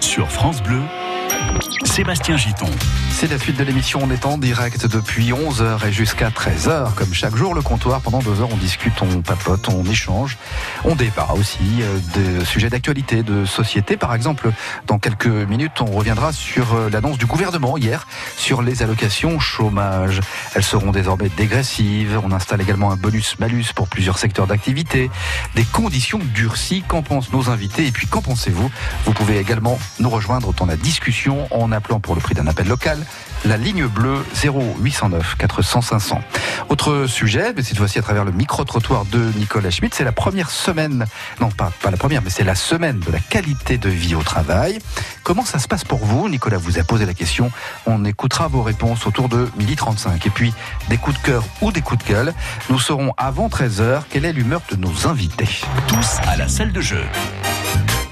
sur France Bleu, Sébastien Giton. C'est la suite de l'émission. On est en direct depuis 11h et jusqu'à 13h. Comme chaque jour, le comptoir, pendant deux heures, on discute, on papote, on échange. On débat aussi euh, de sujets d'actualité, de société. Par exemple, dans quelques minutes, on reviendra sur euh, l'annonce du gouvernement hier sur les allocations chômage. Elles seront désormais dégressives. On installe également un bonus-malus pour plusieurs secteurs d'activité. Des conditions durcies. Qu'en pensent nos invités? Et puis, qu'en pensez-vous? Vous pouvez également nous rejoindre dans la discussion en appelant pour le prix d'un appel local la ligne bleue 0809 400 500. Autre sujet, mais cette fois-ci à travers le micro-trottoir de Nicolas Schmitt, c'est la première semaine, non pas, pas la première, mais c'est la semaine de la qualité de vie au travail. Comment ça se passe pour vous? Nicolas vous a posé la question. On écoutera vos réponses autour de 12h35. Et puis, des coups de cœur ou des coups de gueule. Nous saurons avant 13h quelle est l'humeur de nos invités. Tous à la salle de jeu.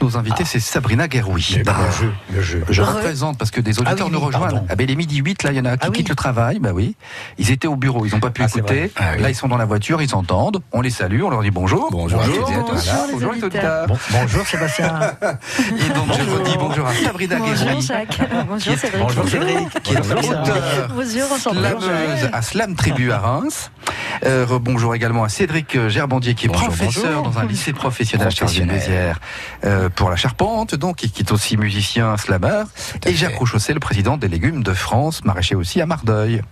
Nos invités, c'est Sabrina Gueroui. Le jeu, le jeu. Je représente parce que des auditeurs Ah oui, nous rejoignent. pardon. Ah ben, il est midi 8, là, il y en a qui Ah oui. quittent le travail. Bah oui. Ils étaient au bureau, ils n'ont pas pu Ah, écouter. Ah oui. Là, ils sont dans la voiture, ils entendent. On les salue, on leur dit bonjour. Bonjour Bonjour, à tous. Voilà, les bonjour les auditeurs. auditeurs. Bon, bonjour Sébastien. Et donc, je vous dis bonjour à Sabrina Bonjour Gueroui, Jacques. Bonjour Cédric. Bonjour Cédric. Qui est auteure, Bonjour, à Slam Tribu à Reims. Euh, bonjour également à Cédric Gerbandier, qui est Bonjour, professeur bonjour. dans un lycée professionnel Professionnel. Euh, pour la charpente, donc, et qui est aussi musicien slameur. à Et Jacques. Rouchaussé, le président des légumes de France, maraîcher aussi à Mardeuil.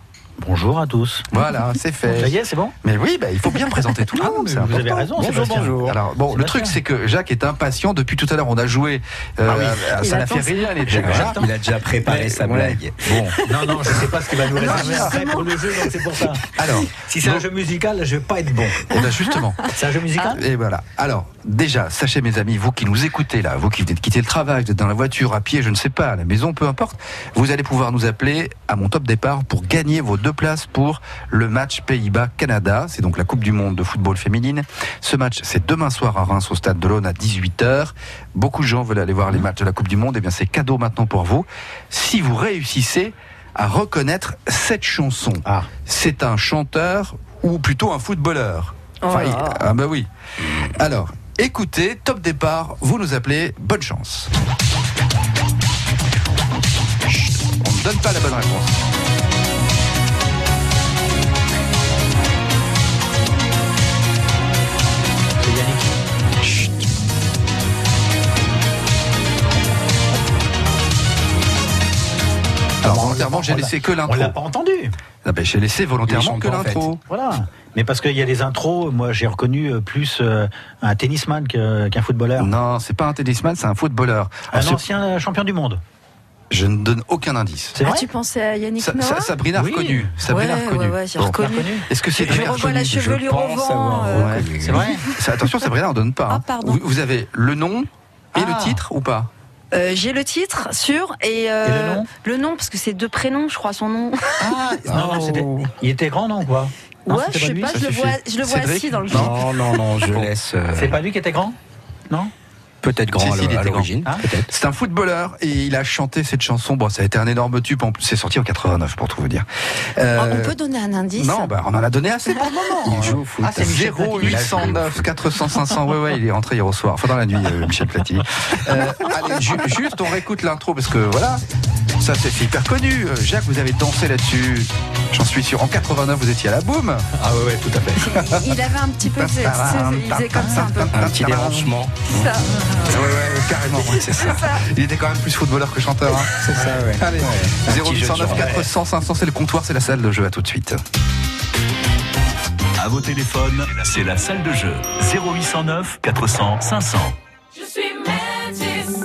Bonjour à tous. Voilà, c'est fait. Ça y est, c'est bon? Mais oui, bah, il faut bien présenter tout le Ah, monde. c'est vous avez raison, Bonjour, Sébastien. bonjour. Alors, bon, le truc, c'est que Jacques est impatient. Depuis tout à l'heure, on a joué. euh, Ah oui. à- Il ça n'a fait rien. J'attends. Il a déjà préparé Mais, sa ouais. blague. Bon, Non, non, je sais pas ce qu'il va nous réserver justement. après pour le jeu, donc c'est pour ça. alors, Si c'est un jeu musical, je vais pas être bon. eh ben, justement. C'est un jeu musical? Et voilà. Alors, déjà, sachez, mes amis, vous qui nous écoutez là, vous qui venez de quitter le travail, vous êtes dans la voiture, à pied, je ne sais pas, à la maison, peu importe, vous allez pouvoir nous appeler à mon top départ pour gagner vos deux places pour le match Pays-Bas-Canada. C'est donc la Coupe du Monde de football féminine. Ce match, c'est demain soir à Reims, au stade de l'Aune, à 18h. Beaucoup de gens veulent aller voir les matchs de la Coupe du Monde. Eh bien, c'est cadeau maintenant pour vous. Si vous réussissez à reconnaître cette chanson, Ah. c'est un chanteur ou plutôt un footballeur. Enfin, Oh il- ah bah oui. Alors, écoutez, top départ, vous nous appelez, bonne chance. On ne donne pas la bonne réponse. Volontairement, j'ai On l'a- laissé que On l'intro. l'a pas entendu. Ah ben, j'ai laissé volontairement que pas, en l'intro. Voilà. Mais parce qu'il y a des intros, moi j'ai reconnu euh, plus euh, un tennisman qu'un footballeur. Non, c'est pas un tennisman, c'est un footballeur. Un Alors, ancien euh, champion du monde. je ne donne aucun indice. C'est Ah, vrai tu pensais à Yannick Sa- Noah Sa- Sabrina a Oui. reconnu. Sabrina Ouais, reconnu. ouais, ouais, Bon. reconnu. Est-ce que c'est Je revois la chevelure au vent. euh. C'est vrai Attention, Sabrina, on donne pas. Ah, hein. pardon. Vous, vous avez le nom et le Ah. titre ou pas? Euh, J'ai le titre sûr et, euh, Et le nom le nom parce que c'est deux prénoms, je crois son nom. Ah, non, c'était- il était grand, non, quoi Non, ouais, je sais pas, je le vois, je le vois assis dans le Non. jeu. Non, non, non, je laisse. euh, C'est pas lui qui était grand? Non? Peut-être grand Si, si, à était l'origine. grand. Hein Peut-être. C'est un footballeur et il a chanté cette chanson. Bon, ça a été un énorme tube. En plus, c'est sorti en 89 pour tout vous dire. Euh, Ah, On peut donner un indice Non, bah, on en a donné assez pour le moment. Il joue au foot. Ah, c'est Michel Platini. 0809 400 500. Ouais, ouais, il est rentré hier au soir. Enfin, dans la nuit, euh, Michel Platini. Euh, allez, ju- juste, on réécoute l'intro parce que voilà, ça c'est hyper connu. Euh, Jacques, vous avez dansé là-dessus. J'en suis sûr. En 89, vous étiez à la boum. Ah ouais, ouais, tout à fait. Il avait un petit peu, sais, il faisait comme ça un peu. Un petit déranchement. C'est ça. Ouais, ouais, carrément, ouais, c'est ça. Il était quand même plus footballeur que chanteur. Hein. C'est ça, ouais. Allez, de 0809 genre. 400 500, c'est le comptoir, c'est la salle de jeu. À tout de suite. À vos téléphones, c'est la salle de jeu. 0809 400 500. Je suis métis,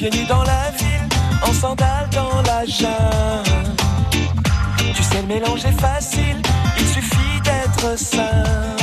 pieds nus dans la ville, en sandales dans la jungle. Tu sais, le mélange est facile, il suffit d'être simple.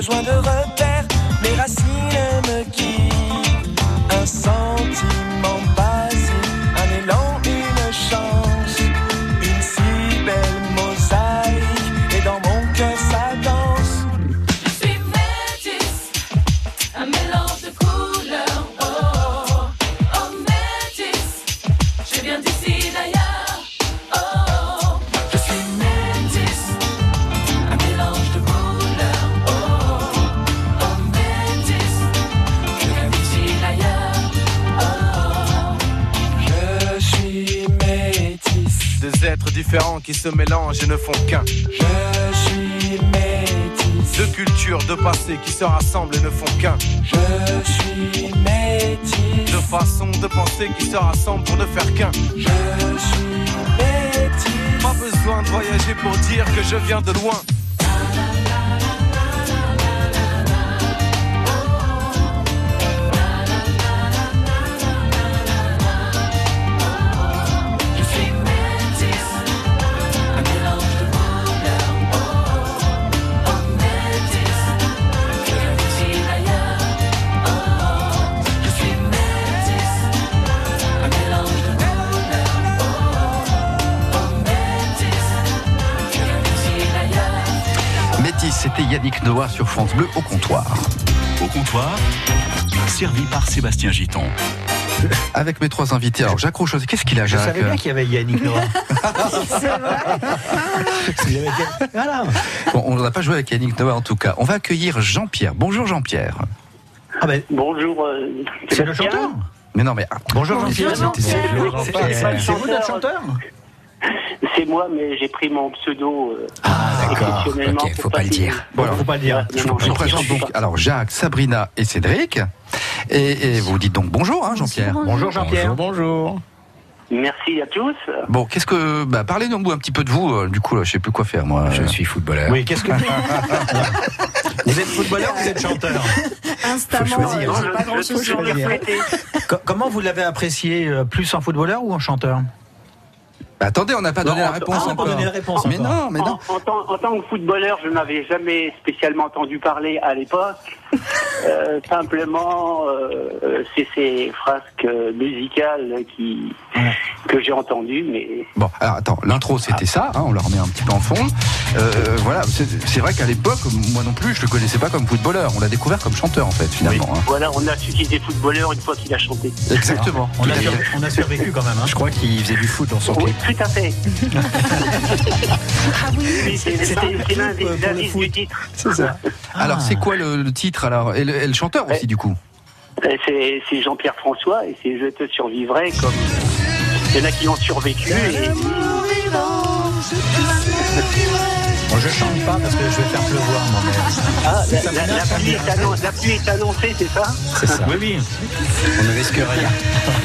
Si font qu'un. Je suis métis. Deux cultures, deux passés qui se rassemblent et ne font qu'un. Je suis métis. Deux façons de penser qui se rassemblent pour ne faire qu'un. Je suis métis. Pas besoin de voyager pour dire que je viens de loin. Yannick Noah sur France Bleu au comptoir. Au comptoir, servi par Sébastien Giton. Avec mes trois invités. Alors, Jacques Rochose, qu'est-ce qu'il a, Je Jacques savais bien qu'il y avait Yannick Noah. C'est vrai. Voilà. Bon, on n'a pas joué avec Yannick Noah en tout cas. On va accueillir Jean-Pierre. Bonjour Jean-Pierre. Ah ben, Bonjour. euh, c'est le chanteur. Mais non, mais ah, Bonjour Jean-Pierre. C'est vous notre chanteur C'est moi, mais j'ai pris mon pseudo. euh, Ah, d'accord. Ok, faut pas le dire. Bon, faut pas le dire. Je vous présente donc alors Jacques, Sabrina et Cédric. Et, et vous dites donc bonjour, hein, Jean-Pierre. Bonjour Jean-Pierre. bonjour. Merci à tous. Bon, qu'est-ce que. Bah, parlez-nous un petit peu de vous. euh, Du coup, là, je sais plus quoi faire, moi. Je suis footballeur. Oui, qu'est-ce que vous êtes footballeur ou vous êtes chanteur Instamment, choisir. euh, Non, j'ai je- pas je grand chose suis à dire. interprété. Co- Comment vous l'avez apprécié euh, plus en footballeur ou en chanteur? Bah, attendez, on n'a pas donné Non, la réponse Ah, on n'a pas encore. donné la réponse mais encore. non, mais non. En, en tant, en tant que footballeur, je n'avais jamais spécialement entendu parler à l'époque. Euh, simplement, euh, c'est ces frasques musicales qui, Ouais. que j'ai entendues, mais Bon, alors attends, l'intro c'était ça, hein, on le remet un petit peu en fond. Euh, voilà, c'est vrai qu'à l'époque, moi non plus, je le connaissais pas comme footballeur. On l'a découvert comme chanteur en fait, finalement. hein. voilà, on a su qu'il était footballeur une fois qu'il a chanté. Exactement. On a, on survécu quand même. Hein. Je crois qu'il faisait du foot dans son Oui, clip. tout à fait. Ah oui, l'un des indices foot. du titre. C'est ça. Alors, Ah. c'est quoi le, le titre? Alors. Et le, et le chanteur aussi, du coup. Euh, C'est c'est Jean-Pierre François et c'est Je te survivrai comme il y en a qui ont survécu. Et... Bon, je chante pas parce que je vais faire pleuvoir moi. Ah, la, pluie est annon- la pluie est annoncée, c'est ça? C'est ça. Oui, oui. On ne risque rien.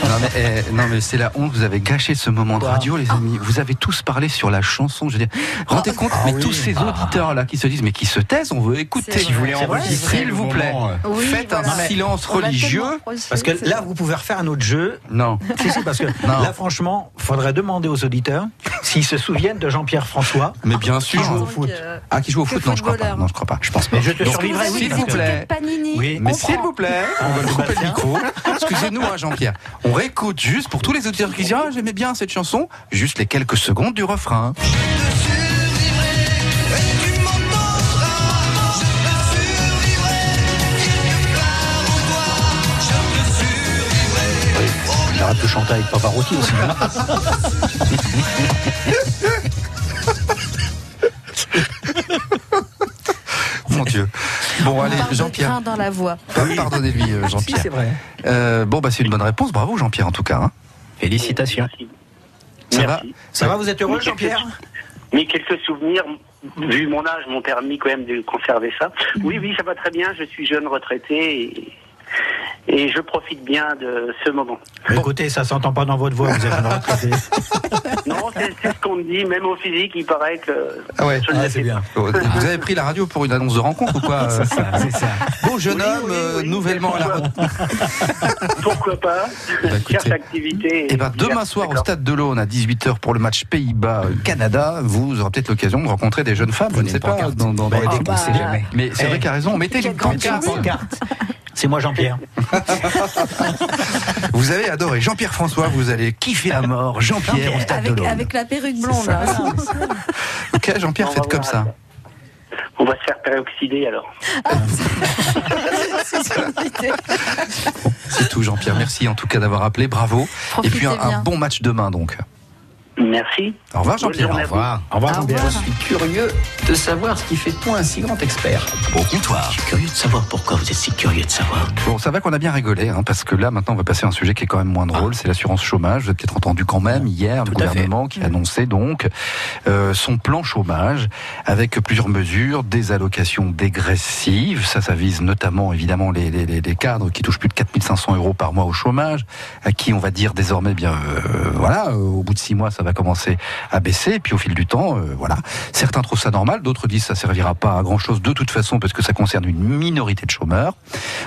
Non mais, eh, non, mais c'est la honte, vous avez gâché ce moment de radio, les amis. Vous avez tous parlé sur la chanson. Je veux dire, rendez compte, Ah mais oui. tous ces auditeurs là qui se disent, mais qui se taisent, on veut écouter. C'est vrai. voulez enregistrer s'il vous plaît. euh, Oui, Faites voilà. un silence religieux. Parce que là, vous pouvez refaire un autre jeu. Non. Si, si, parce que Non. là, franchement, faudrait demander aux auditeurs s'ils se souviennent de Jean-Pierre François. Mais bien sûr. Donc, foot. euh, Ah, qui joue au foot Non, je crois pas. Non, je crois pas. Je pense pas. Mais je te Donc, survivrai. S'il vous plaît. Panini. Oui. Mais s'il vous plaît, on va couper le micro. Excusez-nous, hein, Jean-Pierre. On réécoute juste pour tous les auditeurs qui disent Ah, j'aimais bien cette chanson, juste les quelques secondes du refrain. J'aurais pu chanter avec Pavarotti aussi. Mon Dieu. Bon, On allez, Jean-Pierre. grain dans la voix. Pardonnez-lui, euh, Si, Jean-Pierre. c'est vrai. Euh, bon, bah, c'est une bonne réponse. Bravo, Jean-Pierre, en tout cas. hein. Félicitations. Merci. Ça Merci. Ça va, vous êtes heureux, Jean-Pierre Mais quelques souvenirs, vu mon âge, m'ont permis quand même de conserver ça. Oui, oui, ça va très bien. Je suis jeune retraité et, et je profite bien de ce moment. Écoutez, ça s'entend pas dans votre voix, vous êtes un retraité. Non, c'est ce qu'on me dit, même au physique, il paraît que Ah ouais. Ah, c'est bien. Vous avez pris la radio pour une annonce de rencontre ou quoi C'est ça, c'est ça. Beau jeune Oui, homme, oui, euh, oui, nouvellement à la retraite. Pourquoi pas Bah, écoutez. Cherche activité. Eh ben, demain soir au stade de l'Aune à 18h pour le match Pays-Bas-Canada, vous aurez peut-être l'occasion de rencontrer des jeunes femmes, je ne sais pas. Dans, dans- dans- bah, jamais. Mais c'est Eh, vrai qu'il a raison, mettez pancarte. pancarte. C'est moi Jean-Pierre. Vous avez adoré Jean-Pierre François, vous allez kiffer à mort Jean-Pierre au stade de Avec, avec la perruque blonde. là. Ok, Jean-Pierre, faites comme ça. On va se faire peroxyder alors. Idée. C'est tout, Jean-Pierre. Merci en tout cas d'avoir appelé, bravo. Et puis un, bon match demain donc. Merci. Au revoir Jean-Pierre. Au revoir Au Jean-Pierre. revoir. Je suis curieux de savoir ce qui fait de toi un si grand expert. Au comptoir. Curieux de savoir pourquoi vous êtes si curieux de savoir. Bon, ça va qu'on a bien rigolé, hein, parce que là, maintenant, on va passer à un sujet qui est quand même moins drôle, c'est l'assurance chômage. Vous avez peut-être entendu quand même hier le Tout gouvernement qui annonçait donc euh, son plan chômage avec plusieurs mesures, des allocations dégressives. Ça, ça vise notamment, évidemment, les, les, les- les cadres qui touchent plus de 4500 euros par mois au chômage, à qui on va dire désormais, bien, euh, voilà, euh, au bout de six mois, ça va commencer à baisser, et puis au fil du temps, euh, voilà. Certains trouvent ça normal, d'autres disent ça servira pas à grand chose de toute façon parce que ça concerne une minorité de chômeurs.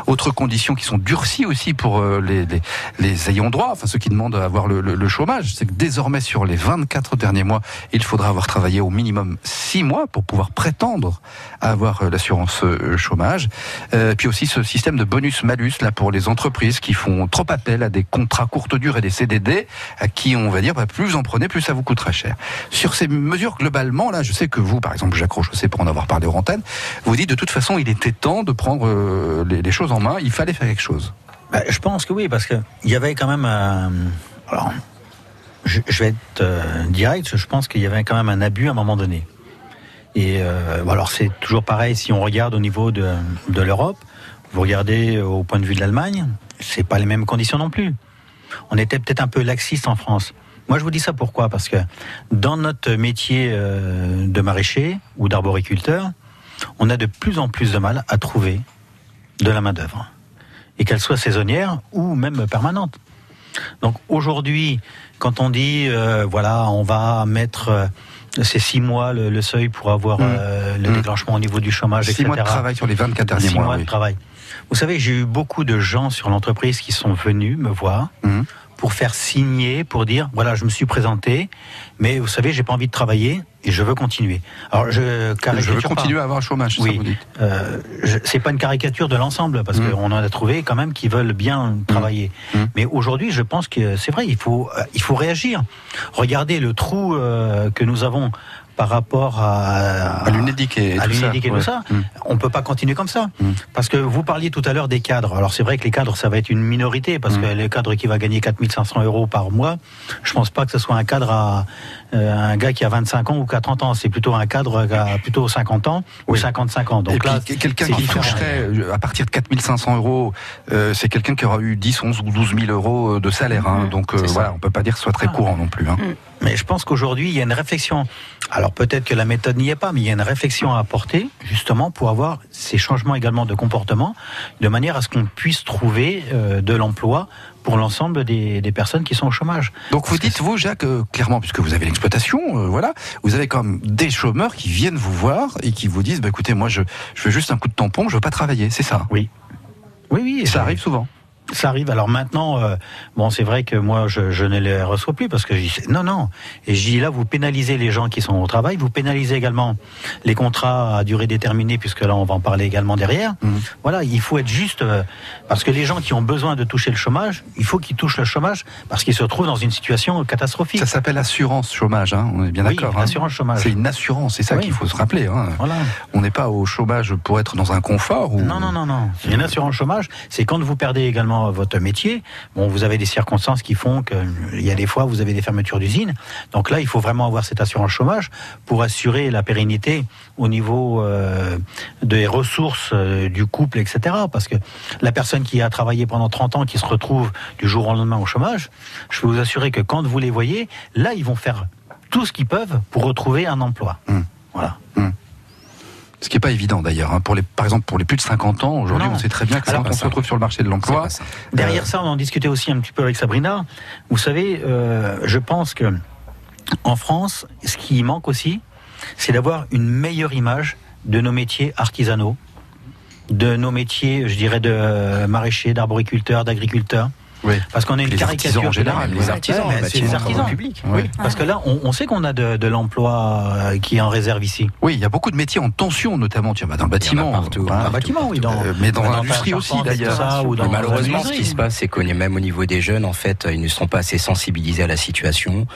Autres conditions qui sont durcies aussi pour euh, les, ayants droit, enfin ceux qui demandent à avoir le, chômage, c'est que désormais sur les 24 derniers mois, il faudra avoir travaillé au minimum 6 mois pour pouvoir prétendre avoir euh, l'assurance chômage. Puis aussi ce système de bonus-malus là pour les entreprises qui font trop appel à des contrats courte durée, des CDD, à qui on va dire bah, plus vous en prenez, plus ça vous coûtera cher. Sur ces mesures globalement, là, je sais que vous, par exemple, Jacques Rochessé, pour en avoir parlé aux antennes, vous dites de toute façon, il était temps de prendre euh, les, choses en main, il fallait faire quelque chose. Bah, je pense que oui, parce que il y avait quand même un. Alors, je, vais être euh, direct. Je pense qu'il y avait quand même un abus à un moment donné. Et euh, alors c'est toujours pareil si on regarde au niveau de, de l'Europe. Vous regardez au point de vue de l'Allemagne, c'est pas les mêmes conditions non plus. On était peut-être un peu laxiste en France. Moi, je vous dis ça pourquoi? Parce que dans notre métier euh, de maraîcher ou d'arboriculteur, on a de plus en plus de mal à trouver de la main d'œuvre et qu'elle soit saisonnière ou même permanente. Donc aujourd'hui, quand on dit euh, voilà, on va mettre euh, ces six mois le, le seuil pour avoir Mmh. euh, le Mmh. déclenchement au niveau du chômage, Six etc. mois de travail sur les 24 derniers Six mois. mois oui. de travail. Vous savez, j'ai eu beaucoup de gens sur l'entreprise qui sont venus me voir Mhm. Pour faire signer, pour dire voilà, je me suis présenté, mais vous savez, j'ai pas envie de travailler et je veux continuer. Alors je Je veux caricature pas. continuer à avoir un chômage, ça Oui. dites. Euh, c'est pas une caricature de l'ensemble parce Mm. qu'on en a trouvé quand même qui veulent bien travailler. Mm. Mais aujourd'hui, je pense que c'est vrai, il faut euh, il faut réagir. Regardez le trou euh, que nous avons par rapport à, À l'UNEDIC et à tout ça. et tout ouais. ça. Mm. On peut pas continuer comme ça. Mm. Parce que vous parliez tout à l'heure des cadres. Alors c'est vrai que les cadres, ça va être une minorité, parce Mm. que le cadre qui va gagner 4500 euros par mois, je pense pas que ce soit un cadre à euh, un gars qui a 25 ans ou qui a 30 ans. C'est plutôt un cadre qui a plutôt 50 ans ou Oui. 55 ans. Donc et puis, là, quelqu'un qui différent. toucherait euh, à partir de 4500 euros, euh, c'est quelqu'un qui aura eu 10, 11 ou 12 000 euros de salaire. hein. Donc euh, voilà, on peut pas dire que ce soit très Ah. courant non plus. hein. Mais je pense qu'aujourd'hui, il y a une réflexion. Alors peut-être que la méthode n'y est pas, mais il y a une réflexion à apporter, justement, pour avoir ces changements également de comportement, de manière à ce qu'on puisse trouver euh, de l'emploi pour l'ensemble des, des personnes qui sont au chômage. Donc vous Parce dites, vous, Jacques, euh, clairement, puisque vous avez l'exploitation, euh, voilà, vous avez quand même des chômeurs qui viennent vous voir et qui vous disent, bah, écoutez, moi, je, je fais juste un coup de tampon, je veux pas travailler, c'est ça? Oui. Oui, oui. Et ça arrive souvent. Ça arrive. Alors maintenant, euh, bon, c'est vrai que moi, je, je ne les reçois plus parce que je dis non, non. Et je dis là, vous pénalisez les gens qui sont au travail, vous pénalisez également les contrats à durée déterminée, puisque là, on va en parler également derrière. Mhm. Voilà, il faut être juste euh, parce que les gens qui ont besoin de toucher le chômage, il faut qu'ils touchent le chômage parce qu'ils se trouvent dans une situation catastrophique. Ça s'appelle assurance chômage, hein, on est bien oui, d'accord. hein. l'assurance chômage. C'est une assurance, c'est ça Oui. qu'il faut se rappeler. hein. Voilà. On n'est pas au chômage pour être dans un confort. Ou... Non, non, non, non. Une assurance chômage, c'est quand vous perdez également votre métier. Bon, vous avez des circonstances qui font que il y a des fois vous avez des fermetures d'usines. Donc là, il faut vraiment avoir cette assurance chômage pour assurer la pérennité au niveau euh, des ressources euh, du couple, etc. Parce que la personne qui a travaillé pendant 30 ans, qui se retrouve du jour au lendemain au chômage, je peux vous assurer que quand vous les voyez, là, ils vont faire tout ce qu'ils peuvent pour retrouver un emploi. Hum. Voilà. Ce qui n'est pas évident d'ailleurs. hein. Pour les, par exemple, pour les plus de 50 ans, aujourd'hui, on sait très bien que Alors, on se retrouve sur le marché de l'emploi. Derrière Euh, ça, on en discutait aussi un petit peu avec Sabrina. Vous savez, euh, je pense que en France, ce qui manque aussi, c'est d'avoir une meilleure image de nos métiers artisanaux, de nos métiers, je dirais, de maraîchers, d'arboriculteurs, d'agriculteurs. Oui. Parce qu'on a une Les caricature artisans en général, générale. les artisans, c'est bâtiment, les artisans publics. Ouais. Oui, parce que là, on, on sait qu'on a de, de l'emploi euh, qui est en réserve ici. Oui, il y a beaucoup de métiers en tension, notamment tiens, bah, dans le bâtiment. partout. Dans le bâtiment, oui. Dans, Euh, mais dans l'industrie aussi, d'ailleurs. malheureusement, ce qui se passe, c'est qu'on est même au niveau des jeunes, en fait, ils ne sont pas assez sensibilisés à la situation.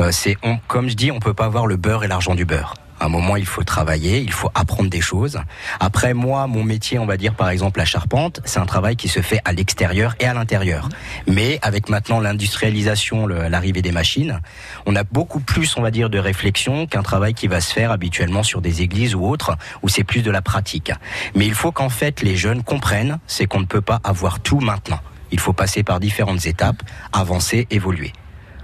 Euh, c'est, comme je dis, on peut pas avoir le beurre et l'argent du beurre. À un moment, il faut travailler, il faut apprendre des choses. Après, moi, mon métier, on va dire par exemple la charpente, c'est un travail qui se fait à l'extérieur et à l'intérieur. Mais avec maintenant l'industrialisation, l'arrivée des machines, on a beaucoup plus, on va dire, de réflexion qu'un travail qui va se faire habituellement sur des églises ou autres, où c'est plus de la pratique. Mais il faut qu'en fait les jeunes comprennent, c'est qu'on ne peut pas avoir tout maintenant. Il faut passer par différentes étapes, avancer, évoluer.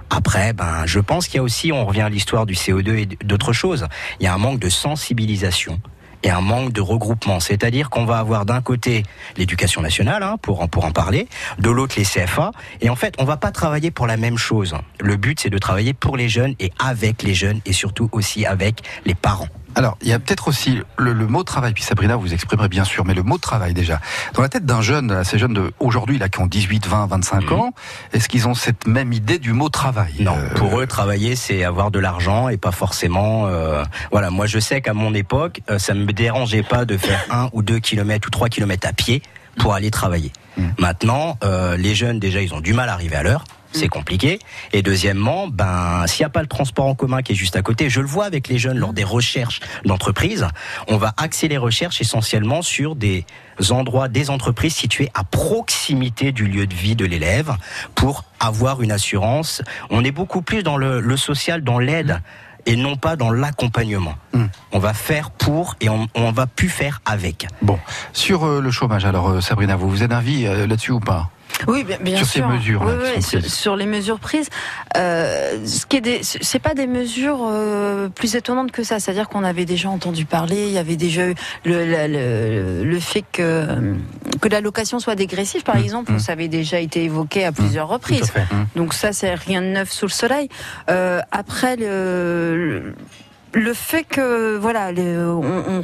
Après, ben, je pense qu'il y a aussi, on revient à l'histoire du CO2 et d'autres choses. Il y a un manque de sensibilisation et un manque de regroupement. C'est-à-dire qu'on va avoir d'un côté l'éducation nationale, hein, pour, en, pour en parler, de l'autre les CFA, et en fait, on va pas travailler pour la même chose. Le but, c'est de travailler pour les jeunes et avec les jeunes, et surtout aussi avec les parents. Alors, il y a peut-être aussi le, le mot travail, puis Sabrina, vous exprimerez bien sûr, mais le mot travail déjà. Dans la tête d'un jeune, assez jeune de aujourd'hui, là, qui ont 18, 20, 25 Mhm. ans, est-ce qu'ils ont cette même idée du mot travail Non, Euh, pour eux, travailler, c'est avoir de l'argent et pas forcément. euh, voilà, moi, je sais qu'à mon époque, euh, ça me dérangeait pas de faire un ou deux kilomètres ou trois kilomètres à pied pour aller travailler. Mm. Maintenant, euh, les jeunes déjà, ils ont du mal à arriver à l'heure. C'est compliqué. Et deuxièmement, ben, s'il n'y a pas le transport en commun qui est juste à côté, je le vois avec les jeunes lors des recherches d'entreprises, on va axer les recherches essentiellement sur des endroits, des entreprises situées à proximité du lieu de vie de l'élève pour avoir une assurance. On est beaucoup plus dans le, le social, dans l'aide. Et non pas dans l'accompagnement. Mm. On va faire pour et on, on va plus faire avec. Bon, sur euh, le chômage, alors euh, Sabrina, vous vous êtes avis euh, là-dessus ou pas? Oui, bien, bien Sur ces sûr. mesures, Oui, oui, sont sur, sur les mesures prises, euh, ce qui est des, c'est pas des mesures euh, plus étonnantes que ça. C'est-à-dire qu'on avait déjà entendu parler, il y avait déjà eu le, le, le, le fait que que l'allocation soit dégressive, par Mmh, exemple, mmh. ça avait déjà été évoqué à plusieurs à reprises. Donc ça, c'est rien de neuf sous le soleil. Euh, après, le, le, le fait que voilà, on, on